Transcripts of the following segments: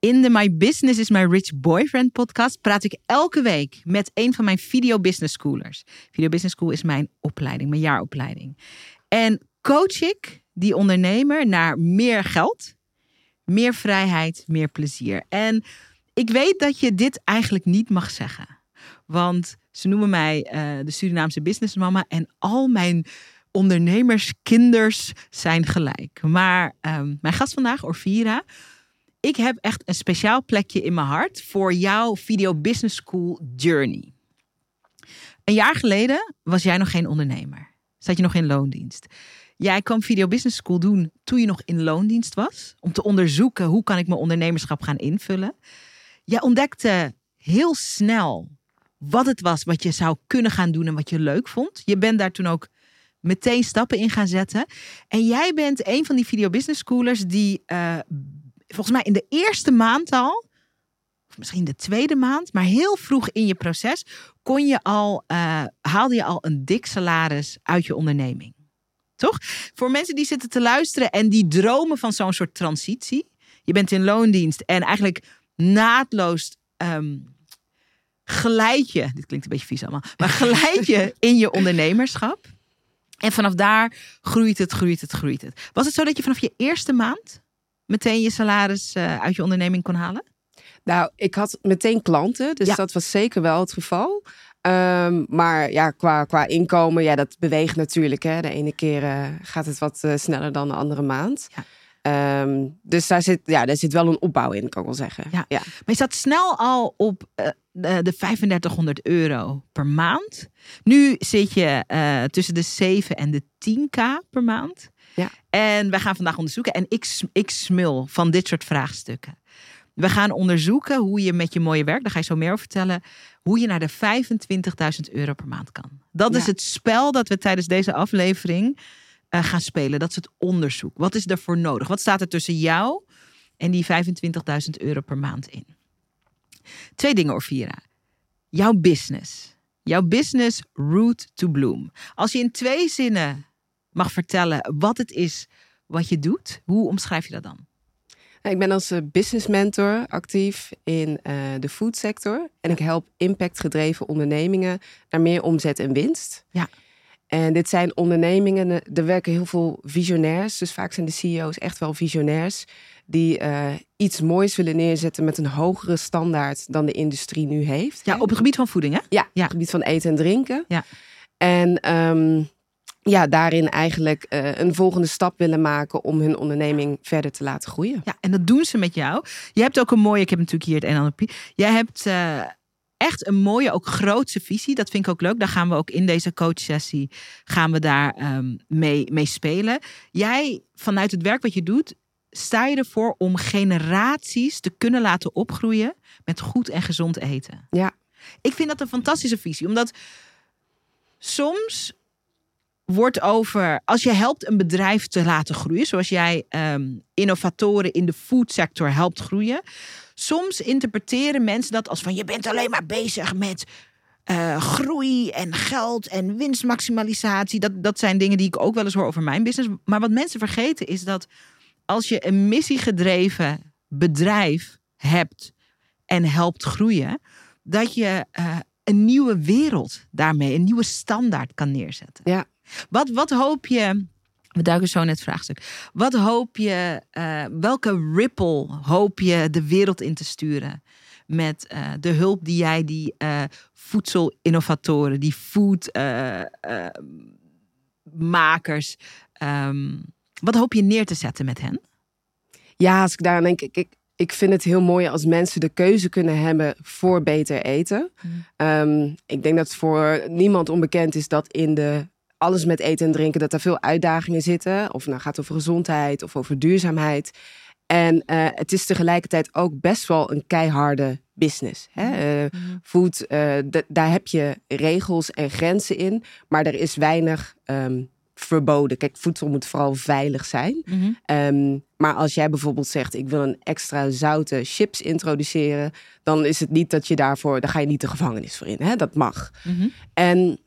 In de My Business is My Rich Boyfriend podcast praat ik elke week met een van mijn Video Business Schoolers. Video Business School is mijn opleiding, mijn jaaropleiding. En coach ik die ondernemer naar meer geld, meer vrijheid, meer plezier. En ik weet dat je dit eigenlijk niet mag zeggen. Want ze noemen mij uh, de Surinaamse businessmama en al mijn ondernemerskinders zijn gelijk. Maar um, mijn gast vandaag, Orvira, ik heb echt een speciaal plekje in mijn hart voor jouw Video Business School Journey. Een jaar geleden was jij nog geen ondernemer. Zat je nog in loondienst. Jij kwam Video Business School doen toen je nog in loondienst was. Om te onderzoeken hoe kan ik mijn ondernemerschap gaan invullen. Jij ontdekte heel snel wat het was wat je zou kunnen gaan doen en wat je leuk vond. Je bent daar toen ook meteen stappen in gaan zetten. En jij bent een van die Video Business Schoolers die uh, volgens mij in de eerste maand al, of misschien de tweede maand, maar heel vroeg in je proces, kon je al, uh, haalde je al een dik salaris uit je onderneming. Toch? Voor mensen die zitten te luisteren en die dromen van zo'n soort transitie. Je bent in loondienst en eigenlijk naadloos um, geleid je, dit klinkt een beetje vies allemaal, maar geleid je in je ondernemerschap. En vanaf daar groeit het, groeit het, groeit het. Was het zo dat je vanaf je eerste maand meteen je salaris uh, uit je onderneming kon halen? Nou, ik had meteen klanten, dus Ja. dat was zeker wel het geval. Ehm, maar ja, qua, qua inkomen, ja, dat beweegt natuurlijk. Hè. De ene keer eh, gaat het wat eh, sneller dan de andere maand. Ja. Ehm, dus daar zit, ja, daar zit wel een opbouw in, kan ik wel zeggen. Ja. ja. Maar je zat snel al op eh, de de 3500 euro per maand. Nu zit je eh, tussen de 7 en de 10k per maand. Ja. En wij gaan vandaag onderzoeken. En ik, ik smul van dit soort vraagstukken. We gaan onderzoeken hoe je met je mooie werk, daar ga je zo meer over vertellen, hoe je naar de 25.000 euro per maand kan. Dat is het spel dat we tijdens deze aflevering eh, gaan spelen. Dat is het onderzoek. Wat is ervoor nodig? Wat staat er tussen jou en die 25.000 euro per maand in? Twee dingen, Orvira. Jouw business. Jouw business route to bloom. Als je in twee zinnen mag vertellen wat het is wat je doet, hoe omschrijf je dat dan? Ik ben als eh, business mentor actief in eh, de foodsector. En ik help impactgedreven ondernemingen naar meer omzet en winst. Ja. En dit zijn ondernemingen, eh, er werken heel veel visionairs. Dus vaak zijn de CEO's echt wel visionairs. Die iets moois willen neerzetten met een hogere standaard dan de industrie nu heeft. Ja, op het gebied van voeding, hè? Ja, op Ja. het gebied van eten en drinken. Ja. En ehm, ja, daarin eigenlijk eh, een volgende stap willen maken om hun onderneming verder te laten groeien. Ja, en dat doen ze met jou. Je hebt ook een mooie, ik heb natuurlijk hier het pie- Jij hebt eh, echt een mooie, ook grootse visie. Dat vind ik ook leuk. Daar gaan we ook in deze coachsessie gaan we daar ehm, mee, mee spelen. Jij, vanuit het werk wat je doet, sta je ervoor om generaties te kunnen laten opgroeien met goed en gezond eten. Ja. Ik vind dat een fantastische visie, omdat soms wordt over, als je helpt een bedrijf te laten groeien, zoals jij ehm, innovatoren in de foodsector helpt groeien, soms interpreteren mensen dat als van je bent alleen maar bezig met eh, groei en geld en winstmaximalisatie. Dat, dat zijn dingen die ik ook wel eens hoor over mijn business. Maar wat mensen vergeten is dat als je een missiegedreven bedrijf hebt en helpt groeien, dat je eh, een nieuwe wereld daarmee, een nieuwe standaard kan neerzetten. Ja. Wat, wat hoop je, we duiken zo in het vraagstuk, wat hoop je, eh, welke ripple hoop je de wereld in te sturen? Met eh, de hulp die jij die eh, voedselinnovatoren, die foodmakers, ehm, wat hoop je neer te zetten met hen? Ja, als ik daar denk, ik, ik, ik vind het heel mooi als mensen de keuze kunnen hebben voor beter eten. Mm. Ehm, ik denk dat voor niemand onbekend is dat in de alles met eten en drinken, dat er veel uitdagingen zitten. Of het nou gaat over gezondheid of over duurzaamheid. En eh, het is tegelijkertijd ook best wel een keiharde business. Hè? Eh, food, eh, daar heb je regels en grenzen in, maar er is weinig ehm, verboden. Kijk, voedsel moet vooral veilig zijn. Mhm. Ehm, maar als jij bijvoorbeeld zegt, ik wil een extra zoute chips introduceren, dan is het niet dat je daarvoor, daar ga je niet de gevangenis voor in. Hè? Dat mag. Mhm. En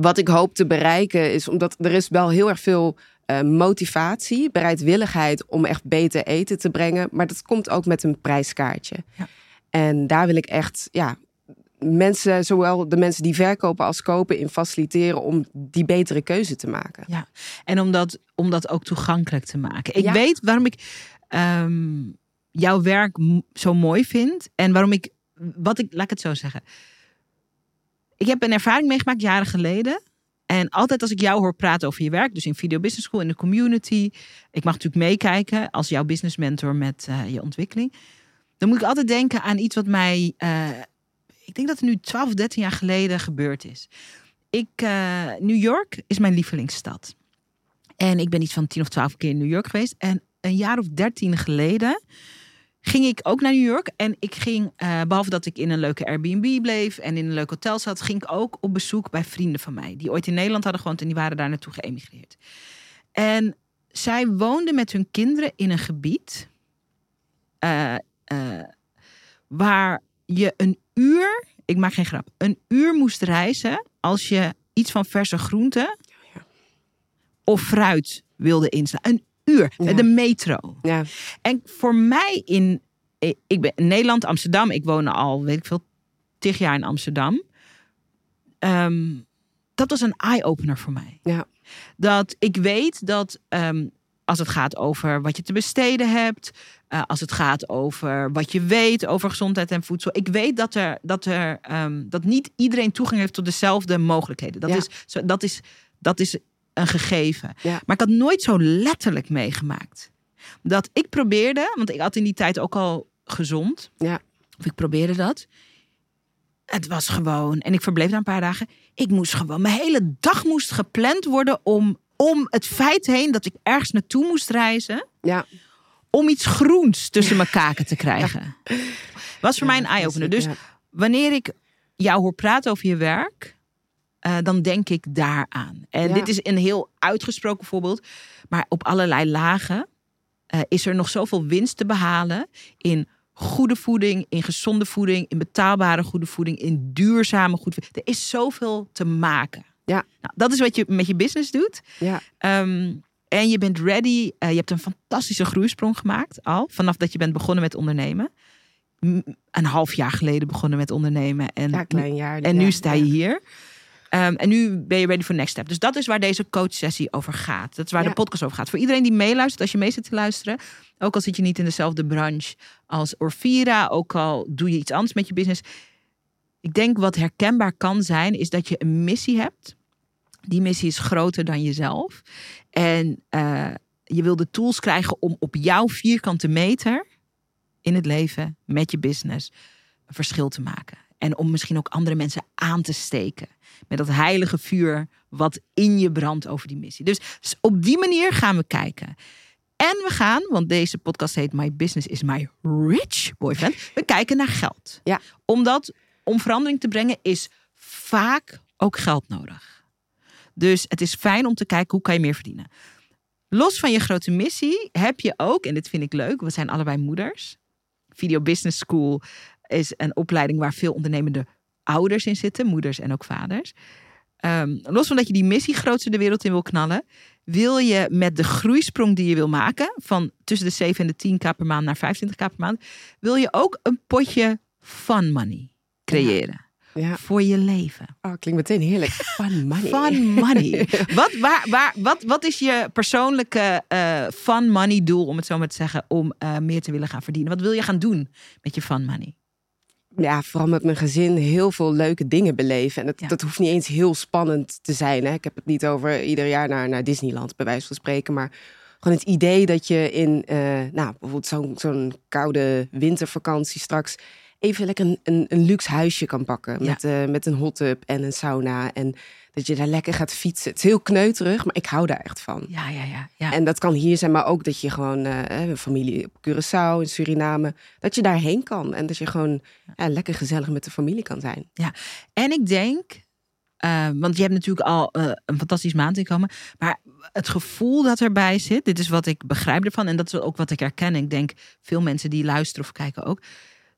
wat ik hoop te bereiken is, omdat er is wel heel erg veel eh, motivatie, bereidwilligheid om echt beter eten te brengen. Maar dat komt ook met een prijskaartje. Ja. En daar wil ik echt, ja, mensen, zowel de mensen die verkopen als kopen, in faciliteren om die betere keuze te maken. Ja, en om dat, om dat ook toegankelijk te maken. Ik Ja. weet waarom ik ehm, jouw werk zo mooi vind. En waarom ik, wat ik, laat ik het zo zeggen. Ik heb een ervaring meegemaakt jaren geleden. En altijd als ik jou hoor praten over je werk, dus in Video Business School, in de community. Ik mag natuurlijk meekijken als jouw business mentor met eh, je ontwikkeling. Dan moet ik altijd denken aan iets wat mij, eh, ik denk dat het nu 12 of 13 jaar geleden gebeurd is. Ik, eh, New York is mijn lievelingsstad. En ik ben iets van 10 of 12 keer in New York geweest. En een jaar of 13 geleden ging ik ook naar New York. En ik ging, eh, behalve dat ik in een leuke Airbnb bleef en in een leuk hotel zat, ging ik ook op bezoek bij vrienden van mij. Die ooit in Nederland hadden gewoond en die waren daar naartoe geëmigreerd. En zij woonden met hun kinderen in een gebied eh, eh, waar je een uur, ik maak geen grap, een uur moest reizen als je iets van verse groenten of fruit wilde inslaan. Een uur, Ja. de metro. Ja, En voor mij in, ik ben in Nederland, Amsterdam, ik woon al, weet ik veel, tig jaar in Amsterdam. Ehm, dat was een eye-opener voor mij. Ja. Dat ik weet dat ehm, als het gaat over wat je te besteden hebt, eh, als het gaat over wat je weet over gezondheid en voedsel, ik weet dat er, dat er ehm, dat niet iedereen toegang heeft tot dezelfde mogelijkheden. Dat Ja. is, dat is, dat is een gegeven. Ja. Maar ik had nooit zo letterlijk meegemaakt. Dat ik probeerde, want ik had in die tijd ook al gezond. Ja. Of ik probeerde dat. Het was gewoon, en ik verbleef daar een paar dagen. Ik moest gewoon, mijn hele dag moest gepland worden om, om het feit heen dat ik ergens naartoe moest reizen. ja. Om iets groens tussen mijn kaken te krijgen. Was voor mij een eye-opener. Dus wanneer ik jou hoor praten over je werk, eh, dan denk ik daaraan. En Ja. dit is een heel uitgesproken voorbeeld, maar op allerlei lagen eh, is er nog zoveel winst te behalen in goede voeding, in gezonde voeding, in betaalbare goede voeding, in duurzame goede voeding. Er is zoveel te maken. Ja. Nou, dat is wat je met je business doet. Ja. Ehm, en je bent ready. Eh, je hebt een fantastische groeisprong gemaakt al. Vanaf dat je bent begonnen met ondernemen. M- Een half jaar geleden begonnen met ondernemen. En, ja, klein jaar. en nu sta je hier. Ehm, en nu ben je ready for next step. Dus dat is waar deze coachsessie over gaat. Dat is waar Ja. de podcast over gaat. Voor iedereen die meeluistert, als je mee zit te luisteren. Ook al zit je niet in dezelfde branche als Orvira. Ook al doe je iets anders met je business. Ik denk wat herkenbaar kan zijn, is dat je een missie hebt. Die missie is groter dan jezelf. En eh, je wil de tools krijgen om op jouw vierkante meter in het leven met je business een verschil te maken. En om misschien ook andere mensen aan te steken met dat heilige vuur wat in je brandt over die missie. Dus op die manier gaan we kijken. En we gaan, want deze podcast heet My Business is My Rich Boyfriend. We kijken naar geld. Ja. Omdat om verandering te brengen is vaak ook geld nodig. Dus het is fijn om te kijken hoe kan je meer verdienen. Los van je grote missie heb je ook, en dit vind ik leuk, we zijn allebei moeders. Video Business School is een opleiding waar veel ondernemende ouders in zitten, moeders en ook vaders. Ehm, los van dat je die missie grootste de wereld in wil knallen, wil je met de groeisprong die je wil maken, van tussen de 7 en de 10k per maand naar 25k per maand, wil je ook een potje fun money creëren Ja. voor je leven. Oh, klinkt meteen heerlijk. Fun money. Fun money. wat, waar, waar, wat, wat is je persoonlijke eh, fun money doel, om het zo maar te zeggen, om eh, meer te willen gaan verdienen? Wat wil je gaan doen met je fun money? Ja, vooral met mijn gezin heel veel leuke dingen beleven. En dat, Ja. dat hoeft niet eens heel spannend te zijn. Hè? Ik heb het niet over ieder jaar naar, naar Disneyland, bij wijze van spreken. Maar gewoon het idee dat je in, eh, nou, bijvoorbeeld zo'n zo'n koude wintervakantie straks even lekker een, een, een luxe huisje kan pakken. Ja. Met, eh, met een hot tub en een sauna. En dat je daar lekker gaat fietsen. Het is heel kneuterig, maar ik hou daar echt van. Ja, ja, ja. ja. En dat kan hier zijn, maar ook dat je gewoon eh, een familie op Curaçao in Suriname, dat je daarheen kan en dat je gewoon ja, lekker gezellig met de familie kan zijn. En ik denk, eh, want je hebt natuurlijk al eh, een fantastisch maandinkomen, maar het gevoel dat erbij zit, dit is wat ik begrijp ervan en dat is ook wat ik herken. Ik denk veel mensen die luisteren of kijken ook,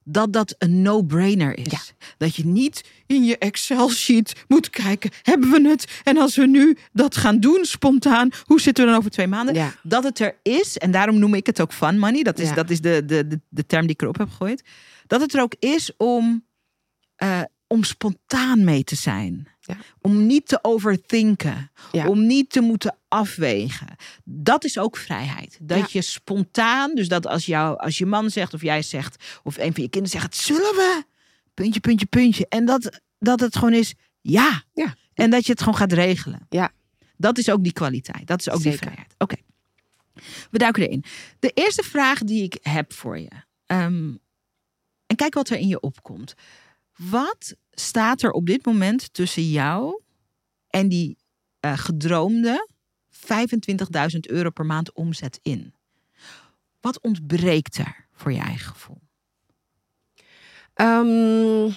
dat dat een no-brainer is. Dat je niet in je Excel-sheet moet kijken, hebben we het? En als we nu dat gaan doen spontaan, hoe zitten we dan over twee maanden? Ja. Dat het er is, en daarom noem ik het ook fun money. Dat is, Ja. dat is de, de, de, de term die ik erop heb gegooid. Dat het er ook is om, eh, om spontaan mee te zijn. Ja. Om niet te overthinken. Ja. Om niet te moeten afwegen. Dat is ook vrijheid. Dat Ja. je spontaan, dus dat als, jou, als je man zegt of jij zegt, of een van je kinderen zegt, zullen we? Puntje, puntje, puntje. En dat, dat het gewoon is, ja. Ja. En dat je het gewoon gaat regelen. Ja. Dat is ook die kwaliteit. Dat is ook die vrijheid. Oké. We duiken erin. De eerste vraag die ik heb voor je. ehm, en kijk wat er in je opkomt. Wat staat er op dit moment tussen jou en die eh, gedroomde 25.000 euro per maand omzet in? Wat ontbreekt er voor je eigen gevoel? Ehm,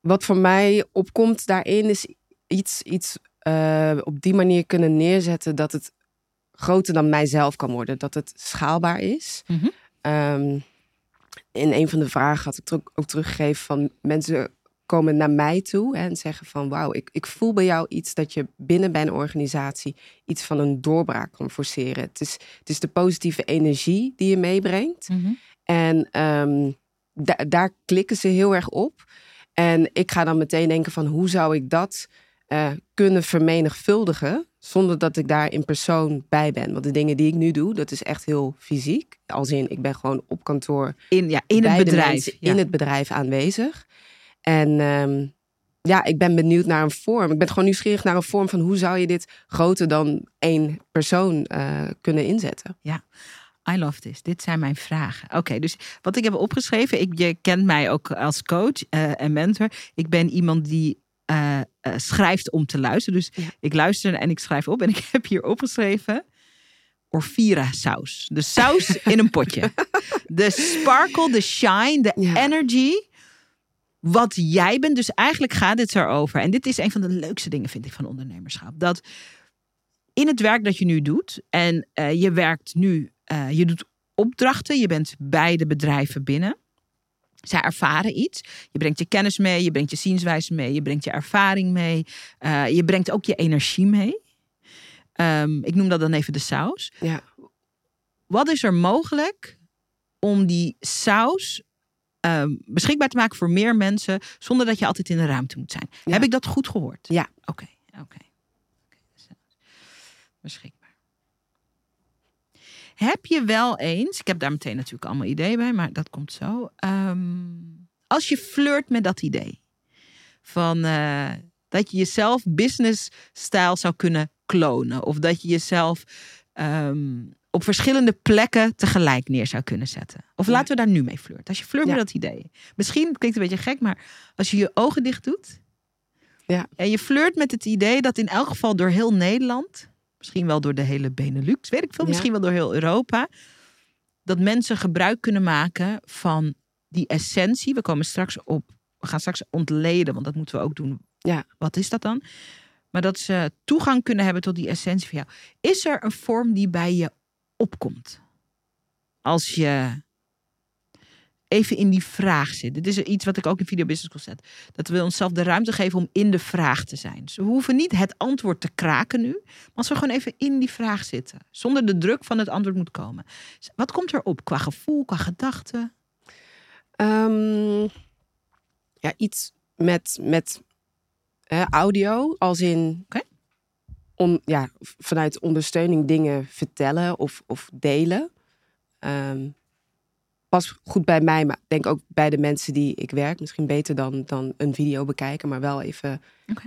wat voor mij opkomt daarin is iets, iets eh, op die manier kunnen neerzetten dat het groter dan mijzelf kan worden. Dat het schaalbaar is. Ehm, in een van de vragen had ik ook teruggegeven van mensen komen naar mij toe hè, en zeggen van wauw, ik, ik voel bij jou iets dat je binnen bij een organisatie iets van een doorbraak kan forceren. Het is, het is de positieve energie die je meebrengt. En ehm, da- daar klikken ze heel erg op. En ik ga dan meteen denken van hoe zou ik dat eh, kunnen vermenigvuldigen zonder dat ik daar in persoon bij ben. Want de dingen die ik nu doe, dat is echt heel fysiek. Als in, ik ben gewoon op kantoor In, ja, in het bedrijf. mensen ja. in het bedrijf aanwezig. En ehm, ja, ik ben benieuwd naar een vorm. Ik ben gewoon nieuwsgierig naar een vorm van hoe zou je dit groter dan één persoon eh, kunnen inzetten. I love this. Dit zijn mijn vragen. Oké, dus wat ik heb opgeschreven. Ik, je kent mij ook als coach eh, en mentor. Ik ben iemand die eh, eh, schrijft om te luisteren. Dus Ja. ik luister en ik schrijf op. En ik heb hier opgeschreven. Orvira saus. De saus in een potje. De sparkle, de shine, de Ja. energy. Wat jij bent. Dus eigenlijk gaat dit erover. En dit is een van de leukste dingen, vind ik, van ondernemerschap. Dat in het werk dat je nu doet. En eh, je werkt nu, eh, je doet opdrachten. Je bent bij de bedrijven binnen. Zij ervaren iets. Je brengt je kennis mee, je brengt je zienswijze mee, je brengt je ervaring mee. eh, je brengt ook je energie mee. Ehm, ik noem dat dan even de saus. Ja. Wat is er mogelijk om die saus ehm, beschikbaar te maken voor meer mensen zonder dat je altijd in de ruimte moet zijn? Ja. Heb ik dat goed gehoord? Ja. Oké, oké. Oké. Beschikbaar. Heb je wel eens, ik heb daar meteen natuurlijk allemaal ideeën bij, maar dat komt zo. Ehm, als je flirt met dat idee van eh, dat je jezelf business style zou kunnen klonen, of dat je jezelf ehm, op verschillende plekken tegelijk neer zou kunnen zetten. Of Ja. laten we daar nu mee flirten. Als je flirt Ja. met dat idee. Misschien het klinkt een beetje gek, maar als je je ogen dicht doet Ja. en je flirt met het idee dat in elk geval door heel Nederland, misschien wel door de hele Benelux, weet ik veel, Ja. misschien wel door heel Europa, dat mensen gebruik kunnen maken van die essentie. We komen straks op, we gaan straks ontleden, want dat moeten we ook doen. Ja. Wat is dat dan? Maar dat ze toegang kunnen hebben tot die essentie van jou. Is er een vorm die bij je opkomt? Als je even in die vraag zit. Dit is iets wat ik ook in Video Business School zet. Dat we onszelf de ruimte geven om in de vraag te zijn. Dus we hoeven niet het antwoord te kraken nu. Maar als we gewoon even in die vraag zitten. Zonder de druk van het antwoord moet komen. Dus Wat komt erop qua gevoel, qua gedachte? Ehm, ja, iets met, met hè, audio, als in Oké. on, ja, vanuit ondersteuning dingen vertellen of, of delen. Ehm, pas goed bij mij, maar ik denk ook bij de mensen die ik werk. Misschien beter dan, dan een video bekijken, maar wel even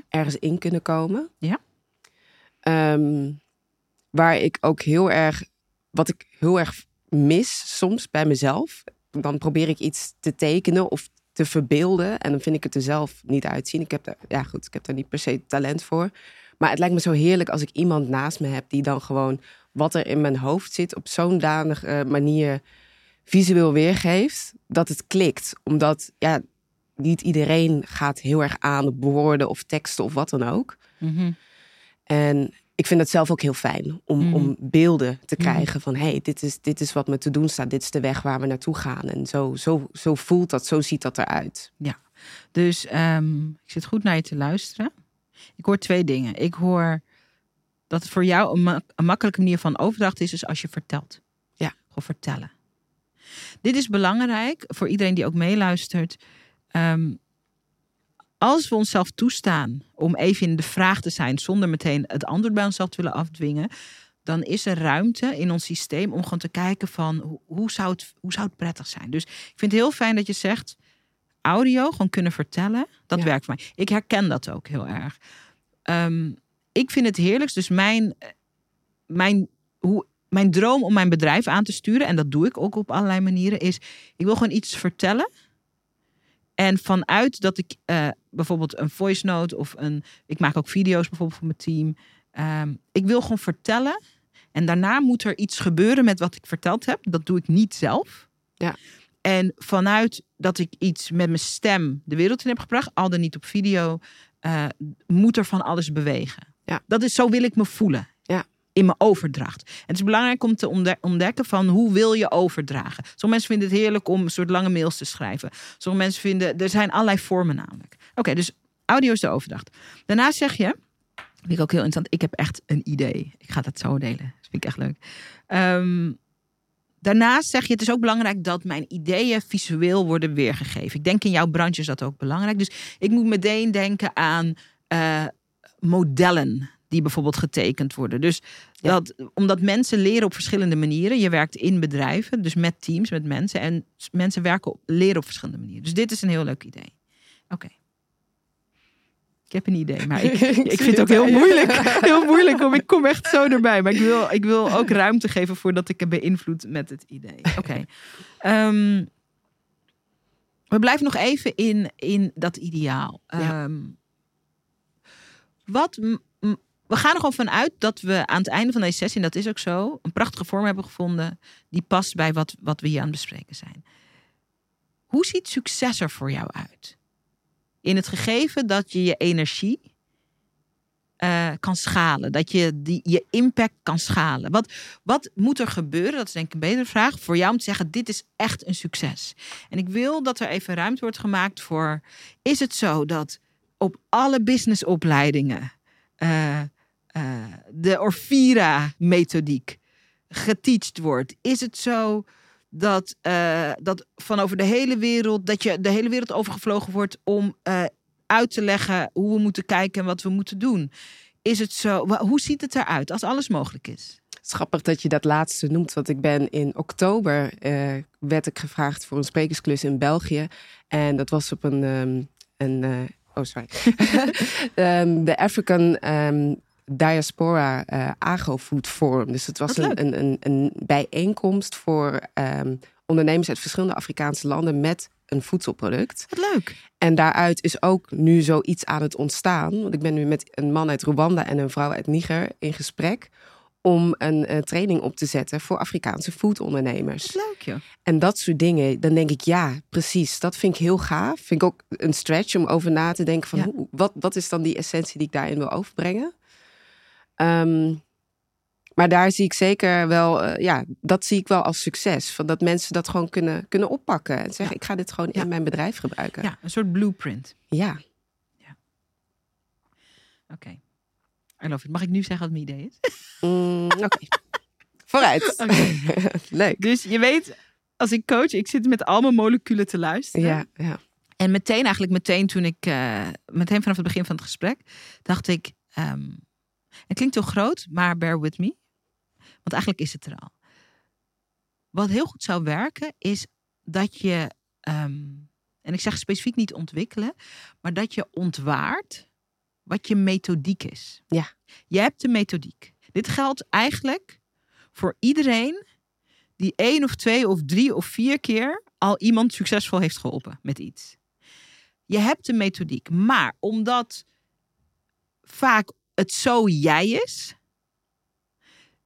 ergens in kunnen komen. Ja. Ehm, waar ik ook heel erg, wat ik heel erg mis soms bij mezelf. Dan probeer ik iets te tekenen of te verbeelden. En dan vind ik het er zelf niet uitzien. Ik heb daar, ja goed, ik heb daar niet per se talent voor. Maar het lijkt me zo heerlijk als ik iemand naast me heb die dan gewoon wat er in mijn hoofd zit op zo'n danige manier visueel weergeeft dat het klikt. Omdat ja, niet iedereen gaat heel erg aan op woorden of teksten of wat dan ook. En ik vind het zelf ook heel fijn om, Mhm. om beelden te Mhm. krijgen van hey, dit is, dit is wat me te doen staat, dit is de weg waar we naartoe gaan. En zo, zo, zo voelt dat, zo ziet dat eruit. Dus ehm, ik zit goed naar je te luisteren. Ik hoor twee dingen. Ik hoor dat het voor jou een, ma- een makkelijke manier van overdracht is, is als je vertelt. Ja. Gewoon vertellen. Dit is belangrijk voor iedereen die ook meeluistert. Ehm, als we onszelf toestaan om even in de vraag te zijn, zonder meteen het antwoord bij onszelf te willen afdwingen, dan is er ruimte in ons systeem om gewoon te kijken van hoe, zou, het, hoe zou het prettig zijn. Dus ik vind het heel fijn dat je zegt, audio, gewoon kunnen vertellen, dat Ja. werkt voor mij. Ik herken dat ook heel erg. Ehm, ik vind het heerlijkst. Dus mijn, eh, mijn, hoe, mijn droom om mijn bedrijf aan te sturen, en dat doe ik ook op allerlei manieren, is ik wil gewoon iets vertellen. En vanuit dat ik eh, bijvoorbeeld een voice note of een. Ik maak ook video's bijvoorbeeld voor mijn team. Ehm, ik wil gewoon vertellen. En daarna moet er iets gebeuren met wat ik verteld heb. Dat doe ik niet zelf. Ja. En vanuit dat ik iets met mijn stem de wereld in heb gebracht, al dan niet op video, eh, moet er van alles bewegen. Ja. Dat is zo wil ik me voelen. In mijn overdracht. Het is belangrijk om te ontde- ontdekken van hoe wil je overdragen. Sommige mensen vinden het heerlijk om een soort lange mails te schrijven. Sommige mensen vinden, er zijn allerlei vormen namelijk. Oké, dus audio is de overdracht. Daarna zeg je, vind ik ook heel interessant, ik heb echt een idee. Ik ga dat zo delen. Dat vind ik echt leuk. Ehm, daarnaast zeg je, het is ook belangrijk dat mijn ideeën visueel worden weergegeven. Ik denk in jouw branche is dat ook belangrijk. Dus ik moet meteen denken aan eh, modellen die bijvoorbeeld getekend worden. Dus Ja. dat, omdat mensen leren op verschillende manieren. Je werkt in bedrijven, dus met teams, met mensen. En mensen werken op, leren op verschillende manieren. Dus dit is een heel leuk idee. Oké. Ik heb een idee, maar ik, Ik vind het ook heel moeilijk. Heel moeilijk, om ik kom echt zo erbij. Maar ik wil, ik wil ook ruimte geven voordat ik beïnvloed met het idee. Oké. Ehm, we blijven nog even in, in dat ideaal. Ja. Ehm, wat, we gaan er gewoon vanuit dat we aan het einde van deze sessie, en dat is ook zo, een prachtige vorm hebben gevonden die past bij wat, wat we hier aan het bespreken zijn. Hoe ziet succes er voor jou uit? In het gegeven dat je je energie eh, kan schalen. Dat je die, je impact kan schalen. Wat, wat moet er gebeuren? Dat is denk ik een betere vraag. Voor jou om te zeggen, dit is echt een succes. En ik wil dat er even ruimte wordt gemaakt voor... Is het zo dat op alle businessopleidingen... eh, eh, de Orvira-methodiek geteacht wordt? Is het zo dat, eh, dat van over de hele wereld... dat je de hele wereld overgevlogen wordt om... eh, uit te leggen hoe we moeten kijken en wat we moeten doen. Is het zo? Hoe ziet het eruit als alles mogelijk is? Grappig dat je dat laatste noemt, want ik ben in oktober werd ik gevraagd voor een sprekersklus in België. En dat was op een, ehm, een oh sorry, Ehm, de African ehm, Diaspora eh Agrofood Forum. Dus het was een, een, een, een bijeenkomst voor ehm, ondernemers uit verschillende Afrikaanse landen met een voedselproduct. Wat leuk. En daaruit is ook nu zoiets aan het ontstaan. Want ik ben nu met een man uit Rwanda en een vrouw uit Niger in gesprek. Om een eh, training op te zetten voor Afrikaanse foodondernemers. Leuk, joh. En dat soort dingen, dan denk ik ja, precies. Dat vind ik heel gaaf. Vind ik ook een stretch om over na te denken van Ja. hoe, wat, wat is dan die essentie die ik daarin wil overbrengen. Ehm, maar daar zie ik zeker wel, eh, ja, dat zie ik wel als succes. Van dat mensen dat gewoon kunnen, kunnen oppakken. En zeggen, Ja. ik ga dit gewoon Ja. in mijn bedrijf gebruiken. Ja, een soort blueprint. ja. Oké. I love it. Mag ik nu zeggen wat mijn idee is? Mm, Oké. Vooruit. Oké. Leuk. Dus je weet, als ik coach, ik zit met al mijn moleculen te luisteren. Ja, ja. En meteen, eigenlijk meteen toen ik, eh, meteen vanaf het begin van het gesprek, dacht ik, ehm, het klinkt heel groot, maar bear with me. Want eigenlijk is het er al. Wat heel goed zou werken, is dat je, ehm, en ik zeg specifiek niet ontwikkelen, maar dat je ontwaart wat je methodiek is. Ja. Je hebt de methodiek. Dit geldt eigenlijk voor iedereen die één of twee of drie of vier keer al iemand succesvol heeft geholpen met iets. Je hebt de methodiek, maar omdat vaak het zo jij is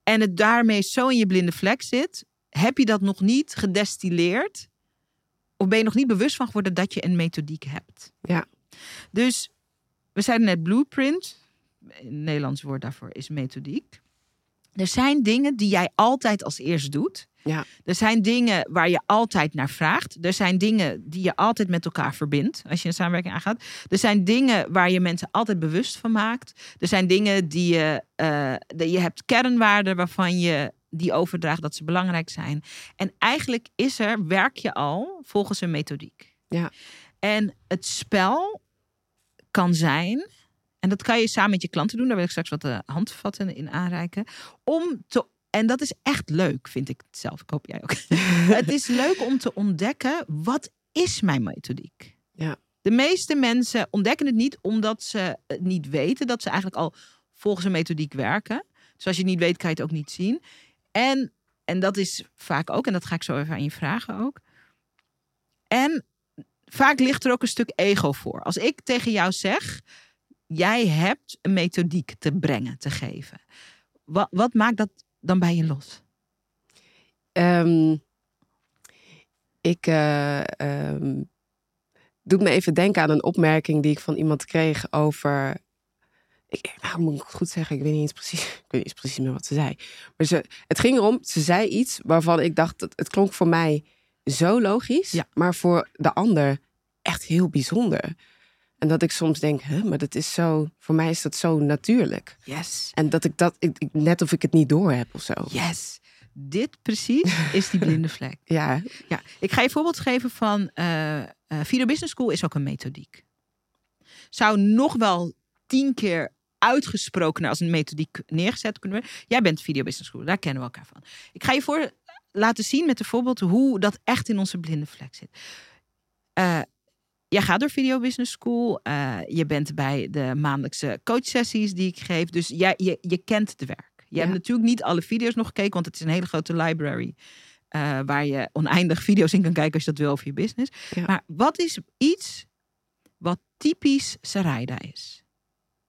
en het daarmee zo in je blinde vlek zit, heb je dat nog niet gedestilleerd of ben je nog niet bewust van geworden dat je een methodiek hebt. Ja. Dus we zeiden net blueprint. een Nederlands woord daarvoor is methodiek. Er zijn dingen die jij altijd als eerst doet. Ja. Er zijn dingen waar je altijd naar vraagt. Er zijn dingen die je altijd met elkaar verbindt als je een samenwerking aangaat. Er zijn dingen waar je mensen altijd bewust van maakt. Er zijn dingen die je, uh, je hebt kernwaarden waarvan je die overdraagt dat ze belangrijk zijn. En eigenlijk is er, werk je al volgens een methodiek. Ja. En het spel kan zijn, en dat kan je samen met je klanten doen, daar wil ik straks wat uh, handvatten in aanreiken, om te en dat is echt leuk, vind ik zelf. Ik hoop jij ook. het is leuk om te ontdekken, wat is mijn methodiek? Ja. De meeste mensen ontdekken het niet omdat ze het niet weten dat ze eigenlijk al volgens een methodiek werken. Dus als je het niet weet, kan je het ook niet zien. En, en dat is vaak ook, en dat ga ik zo even aan je vragen ook. En vaak ligt er ook een stuk ego voor. Als ik tegen jou zeg, jij hebt een methodiek te brengen, te geven. Wat, wat maakt dat dan bij je los? Um, ik uh, um, doet me even denken aan een opmerking die ik van iemand kreeg over. Ik, nou, moet ik goed zeggen, ik weet niet eens precies, ik weet niet eens precies meer wat ze zei. Maar ze, het ging erom, ze zei iets waarvan ik dacht, het, het klonk voor mij zo logisch, ja. maar voor de ander echt heel bijzonder. En dat ik soms denk, huh, maar dat is zo, voor mij is dat zo natuurlijk. Yes. En dat ik dat, ik, net of ik het niet door heb of zo. Yes. Dit precies is die blinde vlek. ja. ja. Ik ga je een voorbeeld geven van uh, uh, Video Business School is ook een methodiek. Zou nog wel tien keer uitgesproken als een methodiek neergezet kunnen worden. Jij bent Video Business School, daar kennen we elkaar van. Ik ga je voor laten zien met een voorbeeld hoe dat echt in onze blinde vlek zit. Uh, Jij gaat door Video Business School. Uh, je bent bij de maandelijkse coachsessies die ik geef. Dus jij, je, je kent het werk. Je Ja. hebt natuurlijk niet alle video's nog gekeken, want het is een hele grote library. uh, waar je oneindig video's in kan kijken als je dat wil over je business. Ja. Maar wat is iets wat typisch Sarayda is